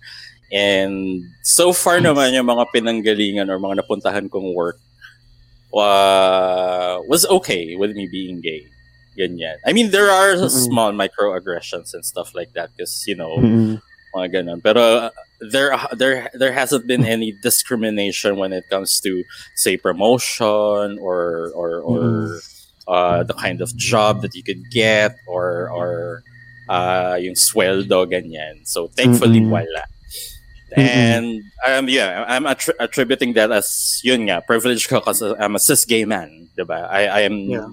And so far naman yung mga pinanggalingan or mga napuntahan kong work uh, was okay with me being gay. Ganyan. I mean, there are Mm-mm. small microaggressions and stuff like that because, you know, Mm-mm. mga ganun. Pero uh, there there there hasn't been any discrimination when it comes to say promotion or or or uh, the kind of job that you could get or or uh, yung sweldo ganyan. So thankfully Mm-mm. wala. And um yeah, I'm attri- attributing that as yun nga privilege ko kasi I'm a cis gay man, 'di ba? I I am Yeah.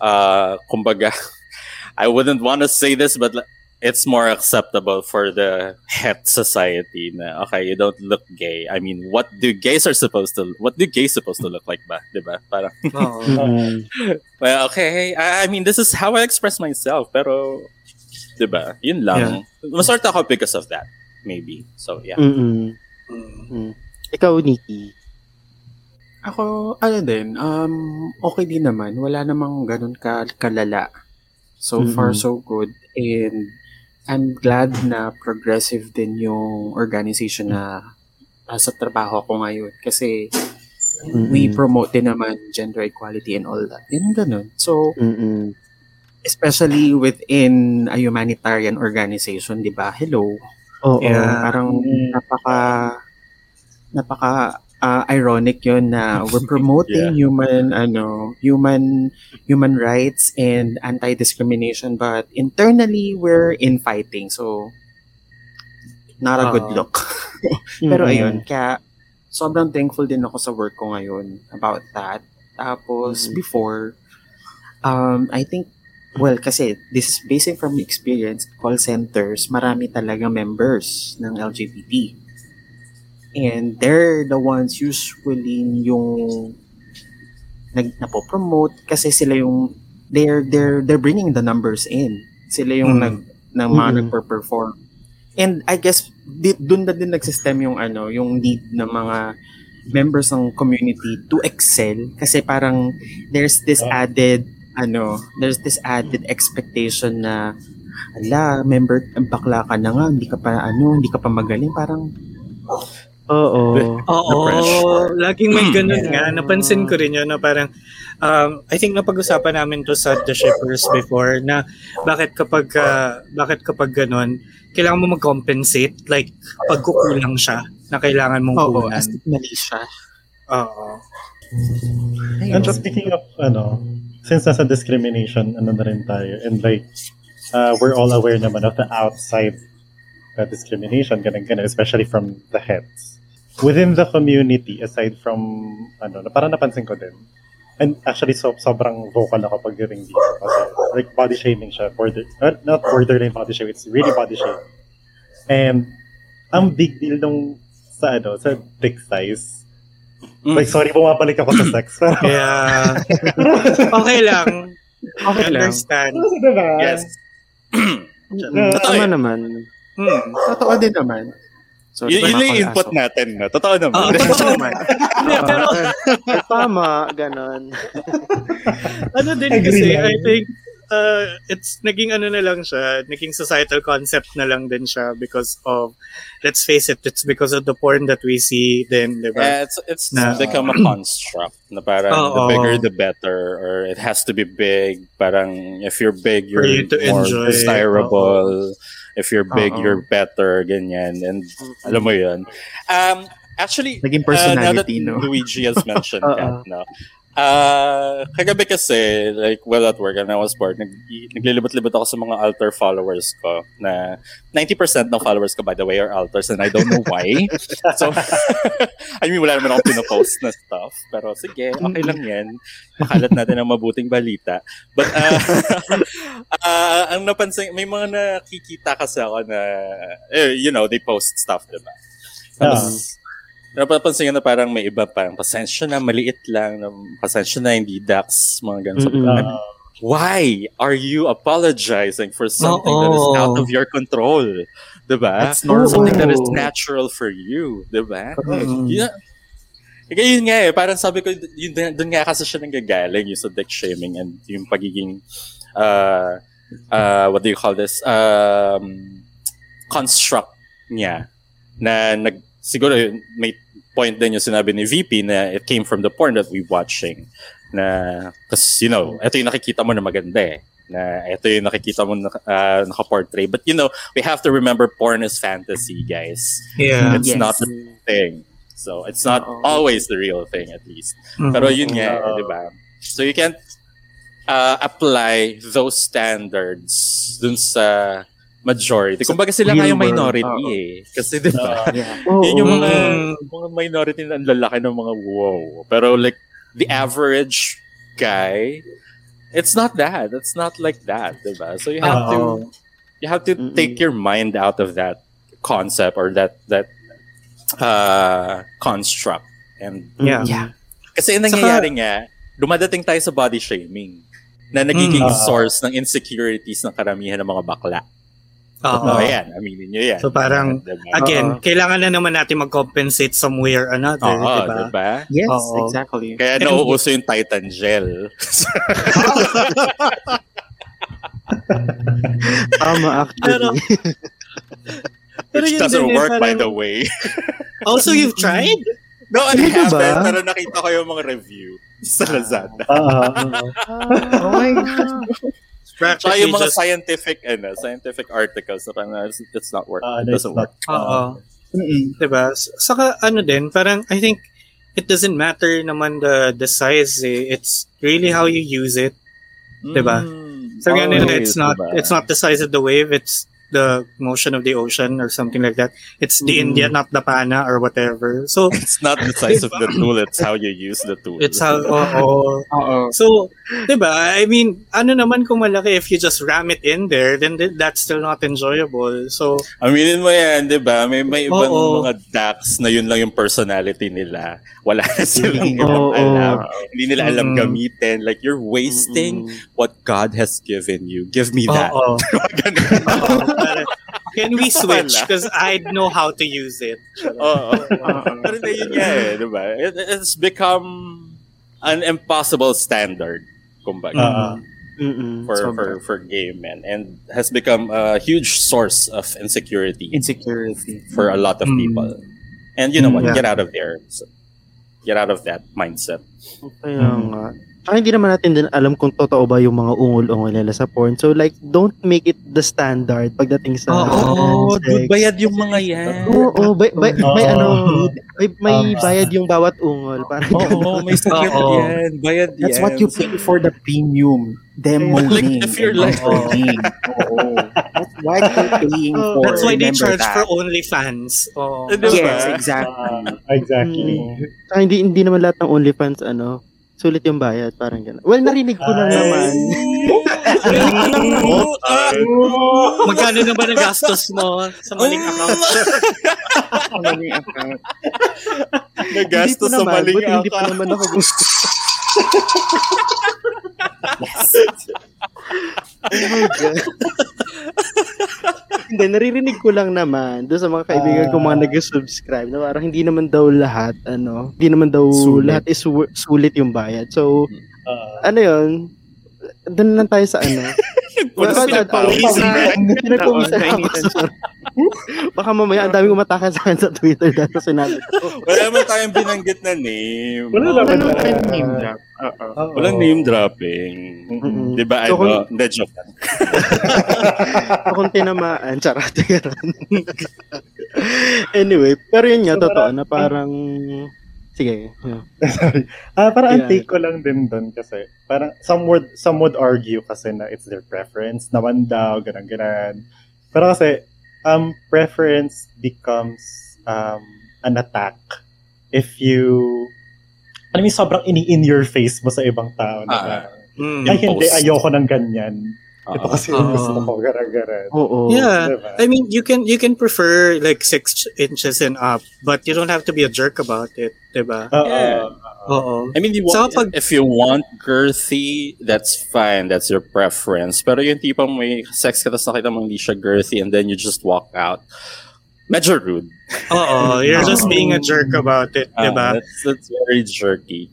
uh kumbaga I wouldn't want to say this but it's more acceptable for the het society na okay you don't look gay i mean what do gays are supposed to what do gays supposed to look like ba diba parang Oo. Mm-mm. well okay I, I mean this is how i express myself pero diba yun lang masort ako because of that maybe so yeah Mm-mm. Mm. Mm. ikaw Nikki Ako, ano din, um, okay din naman. Wala namang ganun ka, kalala. So Mm-mm. far, so good. And I'm glad na progressive din yung organization na nasa trabaho ko ngayon. Kasi we Mm-mm. promote din naman gender equality and all that. Yan ganun. So, Mm-mm. especially within a humanitarian organization, di ba? Hello. Oo. Yeah. Parang Mm. napaka napaka ah, ironic yun na we're promoting human ano human human rights and anti-discrimination but internally we're infighting so not a good Oo. look pero Mm-mm. ayun kaya sobrang thankful din ako sa work ko ngayon about that tapos Mm. before um I think well kasi this is basing from experience call centers marami talaga members ng LGBT and they're the ones usually yung nag napopromote kasi sila yung they're they're they're bringing the numbers in. Sila yung Mm. nag ng mga Mm. nagper-perform. And I guess di, doon na din nagsistem yung ano yung need ng mga members ng community to excel. Kasi parang there's this added ano there's this added expectation na ala member bakla ka na nga hindi ka pa ano hindi ka pa magaling. Parang Oo. Oo, laging may ganun nga. Yeah. Napansin ko rin yun na parang, um, I think napag-usapan namin to sa The Shippers before na bakit kapag, ah, bakit kapag ganun, kailangan mo mag-compensate, like pagkukulang siya na kailangan mong oo kunan. as if mali siya Oo. And just speaking of, ano, since nasa discrimination, ano na rin tayo, and like, uh, we're all aware naman of the outside uh, discrimination, ganun, ganun, especially from the heads. Within the community, aside from, ano, na parang napansin ko din, and actually, so, sobrang vocal ako pagdating dito. Kasi, like, body shaming siya. Border, uh, not borderline body shaming, it's really body shaming. And ang big deal nung sa ano, sa dick size. Mm. Like, sorry, bumabalik ako sa sex. Pero, Kaya, okay lang. Okay lang. Understand. diba? Yes. Totoo naman. Hmm. Totoo din naman. So, Y- yun yung input natin. No? Totoo naman. Oo, totoo naman. Hindi, pero tama, ganon. ano din Agree kasi. I think, uh, it's naging ano na lang siya, naging societal concept na lang din siya because of, let's face it, it's because of the porn that we see then, di ba? Yeah, it's it's Na- become a construct na parang the Oo. bigger the better or it has to be big. Parang if you're big, you're you to more enjoy. desirable. If you're big, Oo. you're better, ganyan. And alam mo yun. Um, actually, Naging uh, now that personality, no? Luigi has mentioned that, no? Uh, kagabi kasi, like, well at work, and I was bored, nag, naglilibot-libot ako sa mga altar followers ko na 90% ng followers ko, by the way, are altars and I don't know why. so, I mean, wala naman akong pinopost na stuff. Pero sige, okay lang yan. Makalat natin ang mabuting balita. But, uh, uh, ang napansin, may mga nakikita kasi ako na, eh, you know, they post stuff, diba? Tapos, napapansin ko na parang may iba parang pasensya na, maliit lang, pasensya na, hindi dax, mga ganun. Sabi. Ah, Why are you apologizing for something that is out of your control? Diba? That's normal. Something that is natural for you. Diba? Mm. Yun, kaya yun nga eh, parang sabi ko, yun, doon nga kasi siya nanggagaling, yung sa dick shaming and yung pagiging, uh, uh, what do you call this? Um, construct niya na nag, siguro may point din yung sinabi ni VP na it came from the porn that we watching na kasi you know ito yung nakikita mo na maganda eh na ito yung nakikita mo na uh, naka-portray but you know we have to remember porn is fantasy guys Yeah. it's Yes. not the thing so it's not Oo. always the real thing at least Mhm. pero yun nga, Oo. di ba? So you can't uh, apply those standards dun sa majority. Kumbaga sila nga yung minority Oo. eh. Kasi di ba? Yeah. yun yung mga, Mm. mga minority na ang lalaki ng mga wow. Pero like, the average guy, it's not that. It's not like that, di ba? So you have to, Oo. you have to Mm-mm. take your mind out of that concept or that, that uh, construct. And Yeah. Yeah. kasi yung nangyayari nga, dumadating tayo sa body shaming na nagiging Mm. Ah. source ng insecurities ng karamihan ng mga bakla. Oo. Oh, ayan, aminin nyo yan. So parang, Diba? Again, kailangan na naman natin mag-compensate somewhere or another, Oo, di ba? diba? Yes, Oo. exactly. Kaya And- nauuso yung Titan Gel. Tama, actually. Pero, pero Which yun doesn't eh, work, by parang- the way. Also, you've tried? No, I haven't, ba? pero nakita ko yung mga review sa Lazada. ah, Oh my God. Tsaka Practically yung mga just, scientific, ano, scientific articles na parang it's, it's not work. ah, it doesn't not, work. Oo. Mm-mm. diba? Saka ano din, parang I think it doesn't matter naman the the size eh. It's really how you use it. Diba? Mm, So ganun, always, it's not diba? it's not the size of the wave, it's the motion of the ocean or something like that. It's the Mm. India, not the pana or whatever. So It's not the size of the tool, it's how you use the tool. it's how oo. Oo. So, 'di ba? I mean, ano naman kung malaki if you just ram it in there, then th- that's still not enjoyable. So, Aminin mo yan, di ba? May, may ibang Oo. mga DAX na yun lang yung personality nila. Wala na silang Mm. ibang Oo. alam. Hindi nila alam Mm. gamitin. Like, you're wasting Mm-mm. what God has given you. Give me that. oo. Ganun. Oo. Parang, Can we switch? Because I know how to use it. Oo. Pero na yun nga eh, di ba? It, it's become an impossible standard, kumbaga. Mm-mm. for, Sobra. for for gay men and has become a huge source of insecurity Insecurity. for a lot of Mm. people. And you know what? Yeah. Get out of there. So, get out of that mindset. Kaya nga. Tsaka hindi naman natin din alam kung totoo ba yung mga ungol-ungol nila sa porn. So like, don't make it the standard pagdating sa Oo, sex. dude, bayad yung mga yan. Oo, bay, bay, may Oo. ano, may, may Tama. bayad yung bawat ungol. Parang Oo, may sagot Oo. yan. Bayad That's yan. what you pay for the premium demoing. Like, if you're like- uploading. Oo. That's what you're paying for. That's why they charge that. for OnlyFans. Oh. Diba? Yes, exactly. ah, exactly. Tsaka hindi, hindi naman lahat ng OnlyFans, ano, sulit yung bayad. Parang gano'n. Well, narinig ko lang Ay. naman. Magkano na ba nagastos mo sa maling account? Ang maling account. Nagastos Hindi sa pa naman, maling buti Hindi pa account. naman ako gusto. oh my God. Hindi, naririnig ko lang naman doon sa mga kaibigan ko mga Ah. nag-subscribe na parang hindi naman daw lahat, ano, hindi naman daw Sulit. lahat is sulit yung bayad. So, Ah. ano yun, doon lang tayo sa ano. Wala Baka- mamaya ang dami umatake sa akin sa Twitter dahil sa sinabi ko. Wala naman tayong binanggit na name. Wala naman na- kayo name drop? Oo. Walang name dropping. Mm-mm. Di ba? So, ano? kung- Hindi, joke lang. Kung tinamaan, charot anyway, pero yun nga, So, totoo na parang... Sige. yeah. Sorry. Ah, parang ang Yeah. take ko lang din doon kasi parang some would some would argue kasi na it's their preference naman daw ganun ganun. Pero kasi um preference becomes um an attack if you alam mo yung sobrang ini in your face mo sa ibang tao na Ah. parang, Mm. ay hindi ayoko ng ganyan. Ito kasi yung gusto ko ganun ganun. Oo. Yeah. Diba? I mean, you can you can prefer like six inches and up, but you don't have to be a jerk about it, diba? Oo. Yeah. Oo. I mean, you Saka want, pag- if you want girthy, that's fine. That's your preference. Pero yung tipong may sex ka tapos nakita mo hindi siya girthy and then you just walk out. Medyo rude. Oo, you're just being a jerk about it, Ah, diba? that's, that's very jerky.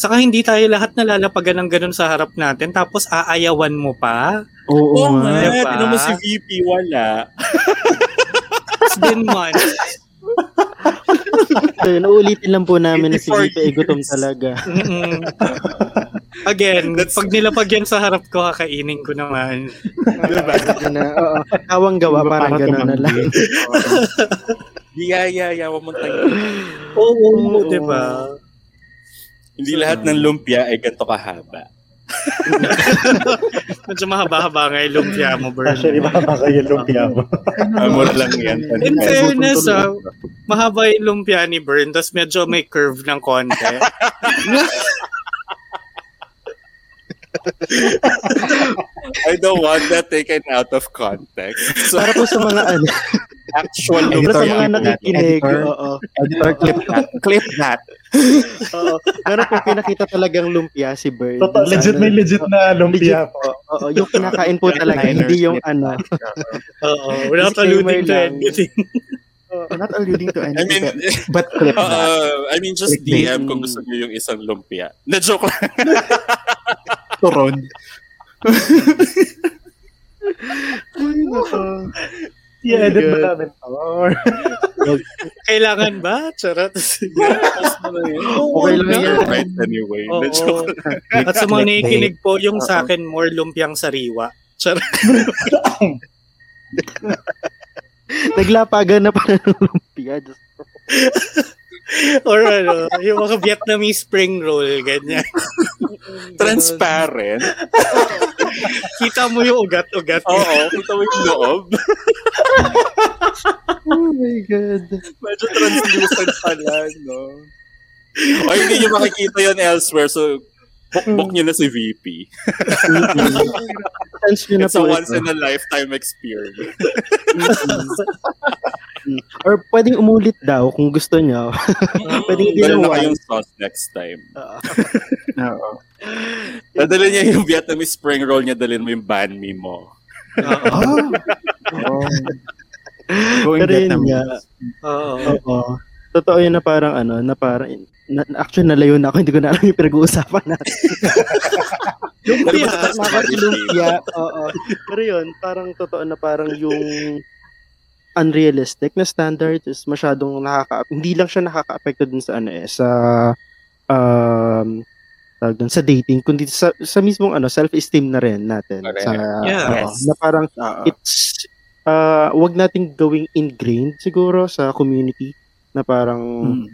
Saka hindi tayo lahat nalalapagan ng ganun sa harap natin, tapos aayawan mo pa. Oo Oo nga. diba? Tinan mo si VP, wala. It's been months. So, yun, uulitin lang po namin na si 54 Gipe ay gutom talaga. Mm-mm. Again, That's- pag nilapag yan sa harap ko, kakainin ko naman. diba? na, oo. Awang gawa, parang gano'n na lang. Yeah, yeah, yeah. Huwag mong tangin. Oo, Oo. diba? Hindi lahat ng lumpia ay ganito kahaba. Medyo mahaba-haba nga yung lumpia mo, Bern. Actually, baka kayo lumpia mo. Amor lang yan. In fairness, ah, mahaba yung lumpia ni Bern, tapos medyo may curve ng konti. I don't want that taken out of context. So, Para po sa mga ano, actual para sa mga Editor, nakikinig, editor. oo. Editor, clip that. Clip that. Oo. Meron po pinakita talagang lumpia si Bird. Totoo, legit, ano, may legit na lumpia po. Oo, yung kinakain po talaga, hindi yung ano. Oo, without alluding to anything. We're not alluding to I anything, mean, but clip that. uh, I mean, just Clickbait. DM kung gusto niyo yung isang lumpia. Na joke lang. Turon. Ay, nako. Yeah, edit Good. ba namin to? Or- Kailangan ba? Charot. Okay lang yan. Right anyway. Joke lang. At sa mga nakikinig po, yung sa akin, more lumpiang sariwa. Charot. Naglapagan na pala ng lumpia. Or ano, yung mga Vietnamese spring roll, ganyan. Transparent. Kita mo yung ugat-ugat. Oo, kita mo yung loob. Oh my God. Medyo translucent pala, no? O hindi nyo makikita yun elsewhere, so book nyo na si VP. It's a once in a lifetime experience. Or pwedeng umulit daw kung gusto nyo. Pwede hindi Dala lang na kayong sauce next time. Oo. Dadalhin niya yung Vietnamese spring roll niya, dalhin mo yung banh mi mo. Oh. Going Pero yun Vietnam. nga. Oo. Oo. Totoo yun na parang ano, na parang, na, actually nalayo na ako, hindi ko na alam yung pinag-uusapan natin. Lumpia. Nakaka- lumpia, oo. Pero yun, parang totoo na parang yung unrealistic na standard is masyadong nakaka hindi lang siya nakaka-apekto dun sa ano eh sa um tawag dun, sa dating kundi sa, sa mismong ano self-esteem na rin natin Correct. sa Yeah. oo, na parang Oo. it's uh, wag nating gawing ingrained siguro sa community na parang Mm.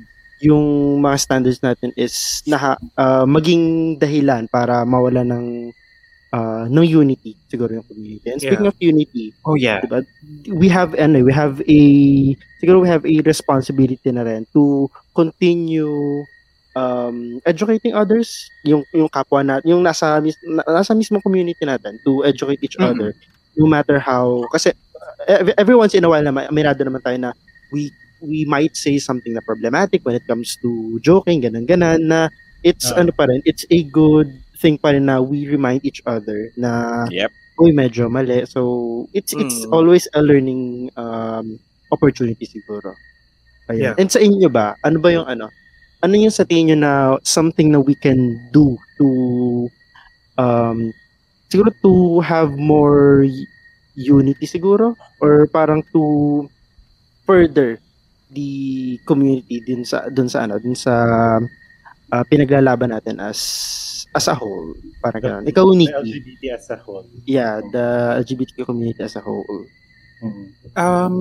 yung mga standards natin is naha, uh, maging dahilan para mawala ng uh, ng unity siguro yung community. And speaking of unity, Oh, yeah. diba, we have ano, we have a siguro we have a responsibility na rin to continue um, educating others, yung yung kapwa natin, yung nasa nasa mismong community natin to educate each Mhm. other no matter how kasi uh, every, every once in a while na may- mirado naman tayo na we we might say something na problematic when it comes to joking ganun ganan na it's Ah. ano pa rin it's a good thing pa rin na we remind each other na Yep. uy medyo mali so it's it's Mm. always a learning um opportunity siguro Ayun. Yeah. and sa inyo ba ano ba yung ano ano yung sa tingin nyo na something na we can do to um siguro to have more unity siguro or parang to further the community din sa dun sa ano dun sa ah, pinaglalaban natin as as a whole parang ganun ikaw The Nikki LGBT as a whole. yeah the LGBTQ community as a whole Mm. Um,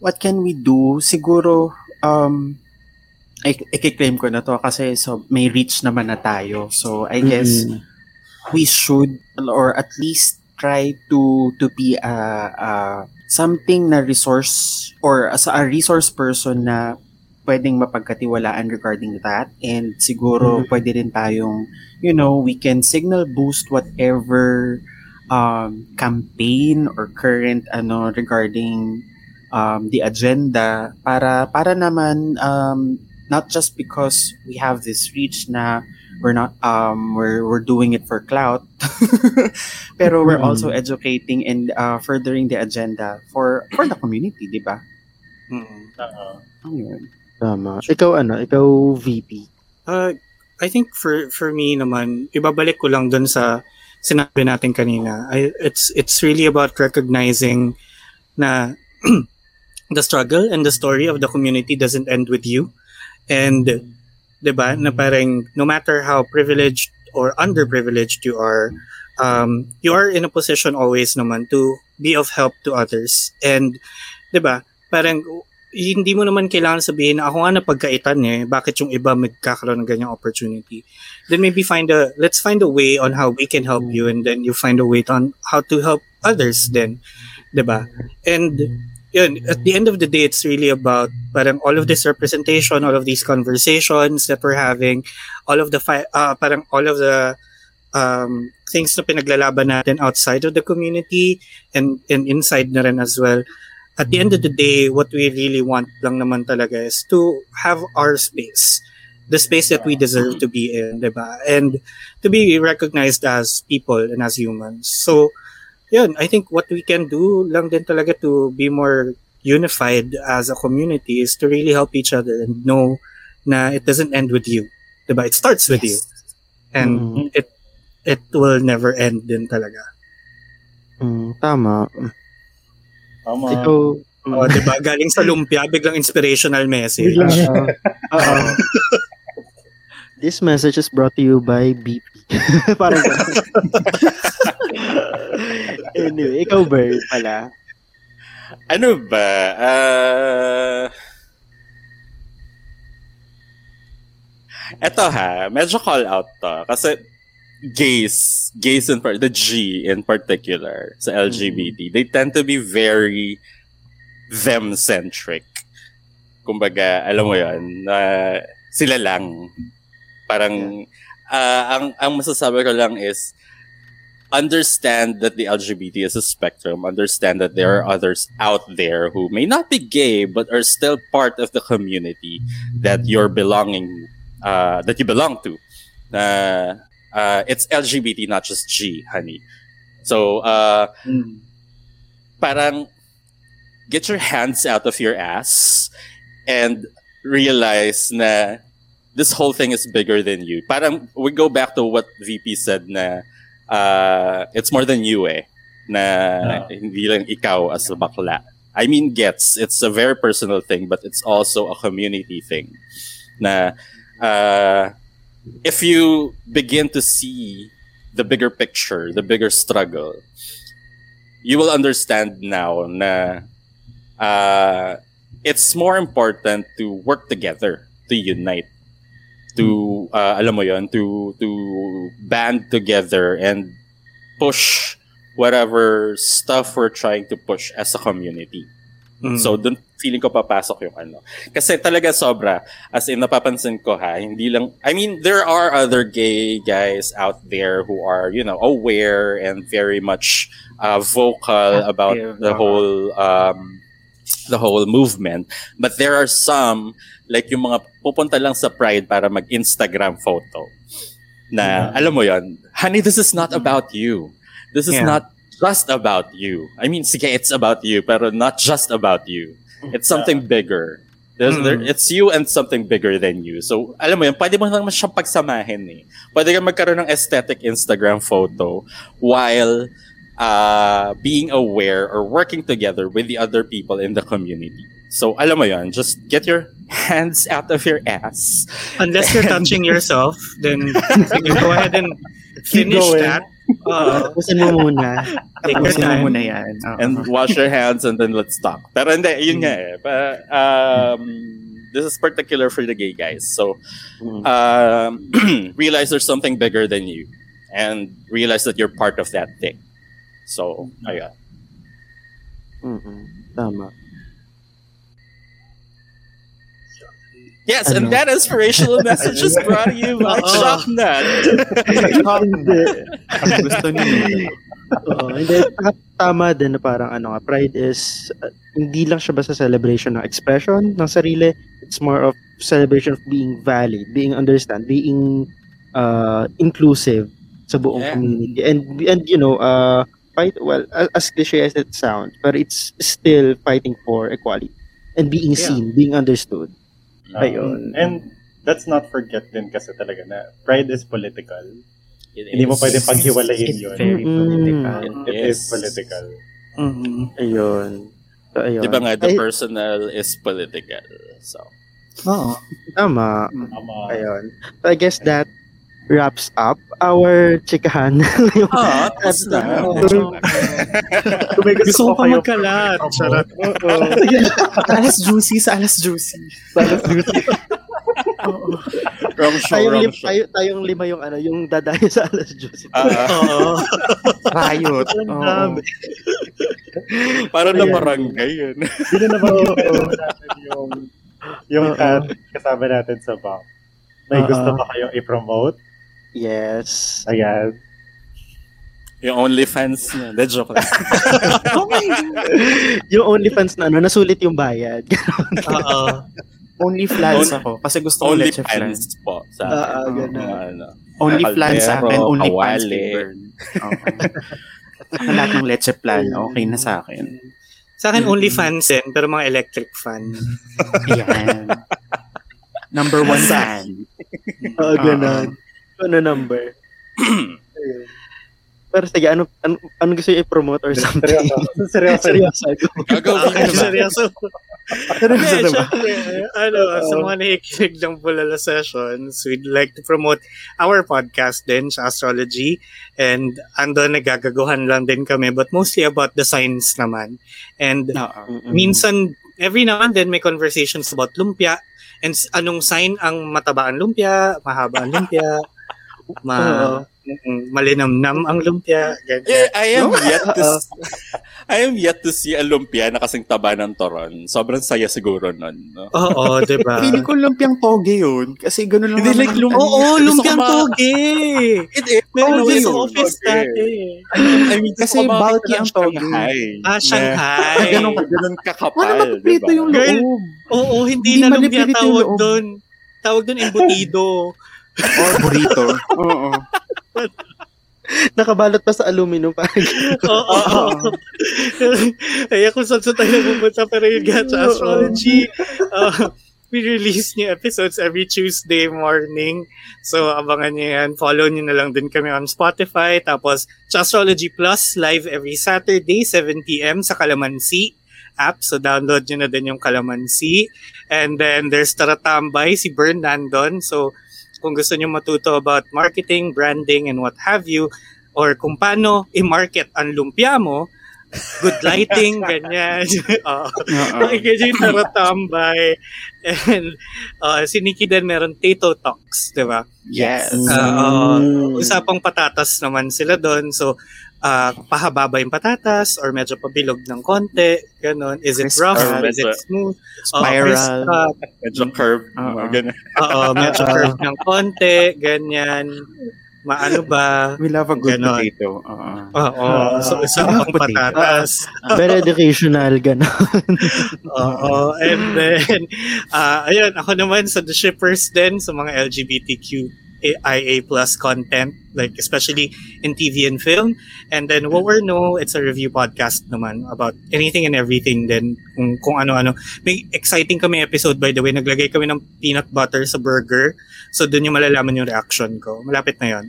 what can we do? Siguro, um, I- i-claim ko na to kasi so may reach naman na tayo. So I guess Mm. we should or at least try to to be a, a something na resource or as a resource person na pwedeng mapagkatiwalaan regarding that and siguro Mhm. pwede rin tayong you know we can signal boost whatever um, campaign or current ano regarding um, the agenda para para naman um, not just because we have this reach na we're not um we're we're doing it for clout pero we're Mm. also educating and uh, furthering the agenda for for the community di ba Mm. Oo. Ano yun? Tama ikaw ano ikaw VP Uh, I think for for me naman, ibabalik ko lang dun sa sinabi natin kanina. I, it's it's really about recognizing na the struggle and the story of the community doesn't end with you. And 'di ba, na parang no matter how privileged or underprivileged you are, um, you are in a position always naman to be of help to others. And 'di ba, parang hindi mo naman kailangan sabihin na ako nga napagkaitan eh, bakit yung iba magkakaroon ng ganyang opportunity. Then maybe find a, let's find a way on how we can help you and then you find a way on how to help others then. ba? And yun, at the end of the day, it's really about parang all of this representation, all of these conversations that we're having, all of the, fi- uh, parang all of the um, things na pinaglalaban natin outside of the community and, and inside na rin as well at the end of the day, what we really want lang naman talaga is to have our space. The space that we deserve to be in, diba? And to be recognized as people and as humans. So, yun, I think what we can do lang din talaga to be more unified as a community is to really help each other and know na it doesn't end with you. Diba? It starts with you. And Mm. it it will never end din talaga. Mm, tama Tama. ikaw O, diba? Galing sa lumpia, biglang inspirational message. Oo. Oo. This message is brought to you by BP. Parang anyway, ikaw, Bird, pala. Ano ba? Ah... eto ha, medyo call out to. Kasi gays, gays in part, the G in particular sa LGBT, they tend to be very them-centric. Kumbaga, alam mo yon na sila lang. Parang, ah, ang, ang masasabi ko lang is, understand that the LGBT is a spectrum. Understand that there are others out there who may not be gay but are still part of the community that you're belonging, uh, that you belong to. Uh, uh, it's LGBT, not just G, honey. So, uh, parang get your hands out of your ass and realize na this whole thing is bigger than you. Parang we go back to what VP said na uh, it's more than you eh. Na hindi lang ikaw as a bakla. I mean, gets. It's a very personal thing, but it's also a community thing. Na uh, if you begin to see the bigger picture, the bigger struggle, you will understand now na uh, it's more important to work together, to unite, to uh, alam mo yon, to to band together and push whatever stuff we're trying to push as a community. Mm. So dun, feeling ko papasok yung ano. Kasi talaga sobra. As in, napapansin ko ha, hindi lang, I mean, there are other gay guys out there who are, you know, aware and very much uh, vocal about the uh-huh. whole, um, the whole movement. But there are some, like yung mga pupunta lang sa Pride para mag-Instagram photo. Na, alam mo yon honey, this is not about you. This is Yeah. not just about you. I mean, sige, it's about you, pero not just about you. It's something bigger. There's, there, it's you and something bigger than you. So, alam mo yun, pwede mo naman siyang pagsamahin eh. Pwede ka magkaroon ng aesthetic Instagram photo while uh, being aware or working together with the other people in the community. So, alam mo yun, just get your hands out of your ass. Unless you're touching yourself, then you go ahead and finish that. Uh, Tapusin mo muna. Tapusin mo muna yan. Oo. and wash your hands and then let's talk. Pero hindi, yun nga eh. Pa, um, this is particular for the gay guys. So, Mm. um, realize there's something bigger than you and realize that you're part of that thing. So, ayun. Mm-mm. Tama. Yes, and that inspirational message is brought to you by. Hindi. Ang gusto niyo. Oo, hindi. Ta- Tama din na parang ano nga, pride is, uh, hindi lang siya basta celebration ng expression ng sarili. It's more of celebration of being valid, being understand, being uh, inclusive sa buong Yeah. community. And, and you know, uh, fight, well, a- as cliche as it sounds, but it's still fighting for equality and being Yeah. seen, being understood. Um, Ayun. And let's not forget din kasi talaga na pride is political. It Hindi mo is- pwedeng paghiwalayin It's yun. very Mm-mm. political. It Yes. is political. Mhm. Ayun. So, ayun. Di ba nga, the Ay, personal is political. So, Oo. Tama. Tama. Ayun. So I guess that wraps up our chikahan. ah, tapos na. Kung Gusto ko pa magkalat. Charot. alas juicy sa alas juicy. Wrong show, tayong, wrong lim, show. tayo, tayong lima yung ano, yung dadayo sa alas juicy. Ah, Oo. Riot. Ang Oo. dami. para na barangay yun. Hindi na naman yung, yung, yung Oo. cat kasama natin sa box. May Oo. gusto ba kayong i-promote? Yes. Ayan. Yung OnlyFans niya. De joke lang. yung OnlyFans na ano, nasulit yung bayad. Oo. Only flans On- ako. Kasi gusto ko leche flan. OnlyFans po. Sa Ah, akin. ah, ganun. Ano. Only flan sa akin. Only flavored. Oo. Ang lahat ng leche flan, okay na sa akin. Sa akin, only fans din, pero mga electric fan. Ayan. Number one fan. Oo, ganun. Ano number? Ayun. Pero sige, ano, ano, ano gusto yung i-promote or something? Seryoso. Seryoso. Seryoso. Gagawin Okay, ko ba? seryoso. Seryoso diba? syempre, ano, sa mga nakikinig ng Bulala Sessions, we'd like to promote our podcast din sa astrology. And ando nagagaguhan lang din kami, but mostly about the science naman. And. Mm-mm. minsan, every now and then may conversations about lumpia. And anong sign ang mataba ang lumpia, mahaba ang lumpia, ma mm, malinamnam ang lumpia, Yeah. I am yet to s- I am yet to see a lumpia na kasing taba ng toron. Sobrang saya siguro nun. No? Oo, di ba? Feeling ko lumpiang toge yun. Kasi gano'n lang Hindi, like, lum- Oo, lumpiang toge. It is. Meron Oh, din yun. sa office Okay. dati. I mean, Kasi bulky ng ang toge. Shanghai. Ah, Shanghai. Ganun, ganun kakapal. Wala mapiprito diba? yung loob. Oo, hindi, Hindi na lumpia tawag doon. Tawag doon embutido. Or burrito. Oo. Nakabalot pa sa aluminum. Parang, Oo. Kaya kung saan saan tayo pupunta, pero yun nga sa astrology, uh, we release new episodes every Tuesday morning. So, abangan nyo yan. Follow nyo na lang din kami on Spotify. Tapos, sa Astrology Plus, live every Saturday, 7pm sa Kalamansi app. So, download nyo na din yung Kalamansi. And then, there's Taratambay, si Bern nandun. So, kung gusto nyo matuto about marketing, branding, and what have you, or kung paano i-market ang lumpia mo, good lighting, ganyan. Oo. Nakikita yung taratambay. And uh, si Nikki din meron Tato Talks, di ba? Yes. Uh, uh, usapang patatas naman sila doon. So, ah, pahaba ba yung patatas or medyo pabilog ng konti, ganun. Is it Crisp rough? or Is it smooth? Oo, Spiral. crisp cut. Medyo curve. Oo. mga ganun. Oo, medyo curved ng konti, ganyan. Maano ba? We love a good Ganon. potato. Oo. Oo, so isa Ah, pang potato. patatas. Very educational, gano'n. Oo, and then, ah ayun, ako naman sa The Shippers din, sa mga LGBTQ IA plus content, like especially in TV and film. And then, What We're No, it's a review podcast naman about anything and everything din, kung, kung ano-ano. May exciting kami episode, by the way, naglagay kami ng peanut butter sa burger. So, dun yung malalaman yung reaction ko. Malapit na yun.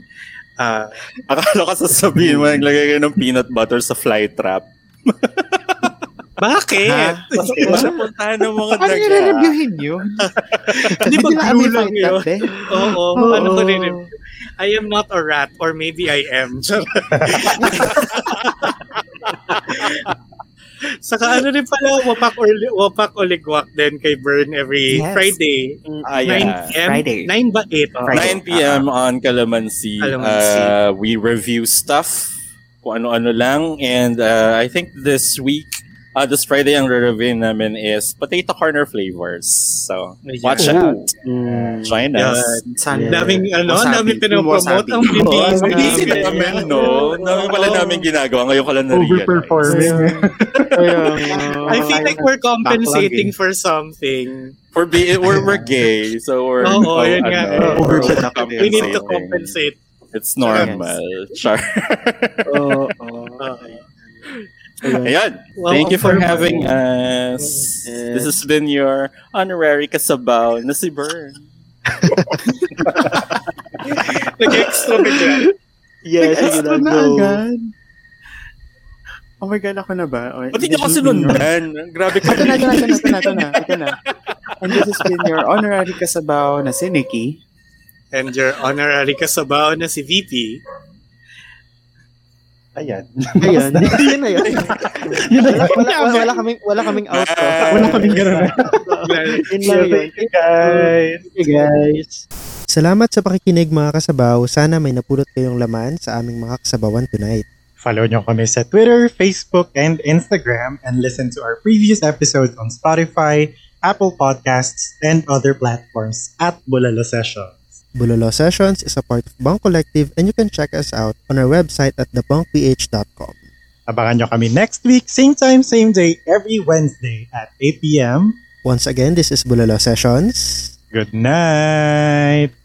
Ah, Akala ko sasabihin mo, naglagay kayo ng peanut butter sa fly trap. bakit? Ha? Kasi masapuntahan ng mga Ano daga. yung reviewin yun? Hindi ba glue lang yun? eh. Oo, Oo. ano ko rin. I am not a rat or maybe I am. Saka ano rin pala, wapak or wapak o ligwak din kay Burn every Yes. Friday. 9 yeah. p.m. Friday. 9 ba? 8? Friday. 9 p.m. on Calamansi. Calamansi. Uh, we review stuff, kung ano-ano lang. And uh, I think this week, uh, this Friday, ang re-review namin is potato corner flavors. So, watch Ayan. out. Mm. Join us. San, Yeah. Daming ano, Wasabi. daming pinopromote Wasabi. ang busy na namin, no? Dami pala namin ginagawa. Ngayon ko lang na-realize. Overperforming. Kaya, I feel like we're compensating for something. For be, we're, we're gay, so we're... Oo, yun nga. ano, we're. We need to compensate. It's normal. Char. Oo. Ayan. Well, Thank you for having us. Yes. This has been your honorary kasabaw na si Bern. Nag-extra bigla. Yes, sige na, Extra na go. agad. Oh my God, ako na ba? Okay. Ba't hindi ako sinundan? Grabe ka. Ito na, ito na, ito na, ito na, ito na. And this has been your honorary kasabaw na si Nikki. And your honorary kasabaw na si VP. Ayan. Ayan. Yun na yun. Yun na yun. Wala, wala, wala kaming, wala kaming outro. Wala kaming ganun. Yun lang yun. Thank you, guys. Thank you, guys. Salamat sa pakikinig mga kasabaw. Sana may napulot kayong laman sa aming mga kasabawan tonight. Follow nyo kami sa Twitter, Facebook, and Instagram and listen to our previous episodes on Spotify, Apple Podcasts, and other platforms at Bulalo Sessions. Bulolo Sessions is a part of Bunk Collective and you can check us out on our website at thebunkph.com. Abangan nyo kami next week, same time, same day, every Wednesday at 8 p.m. Once again, this is Bulolo Sessions. Good night!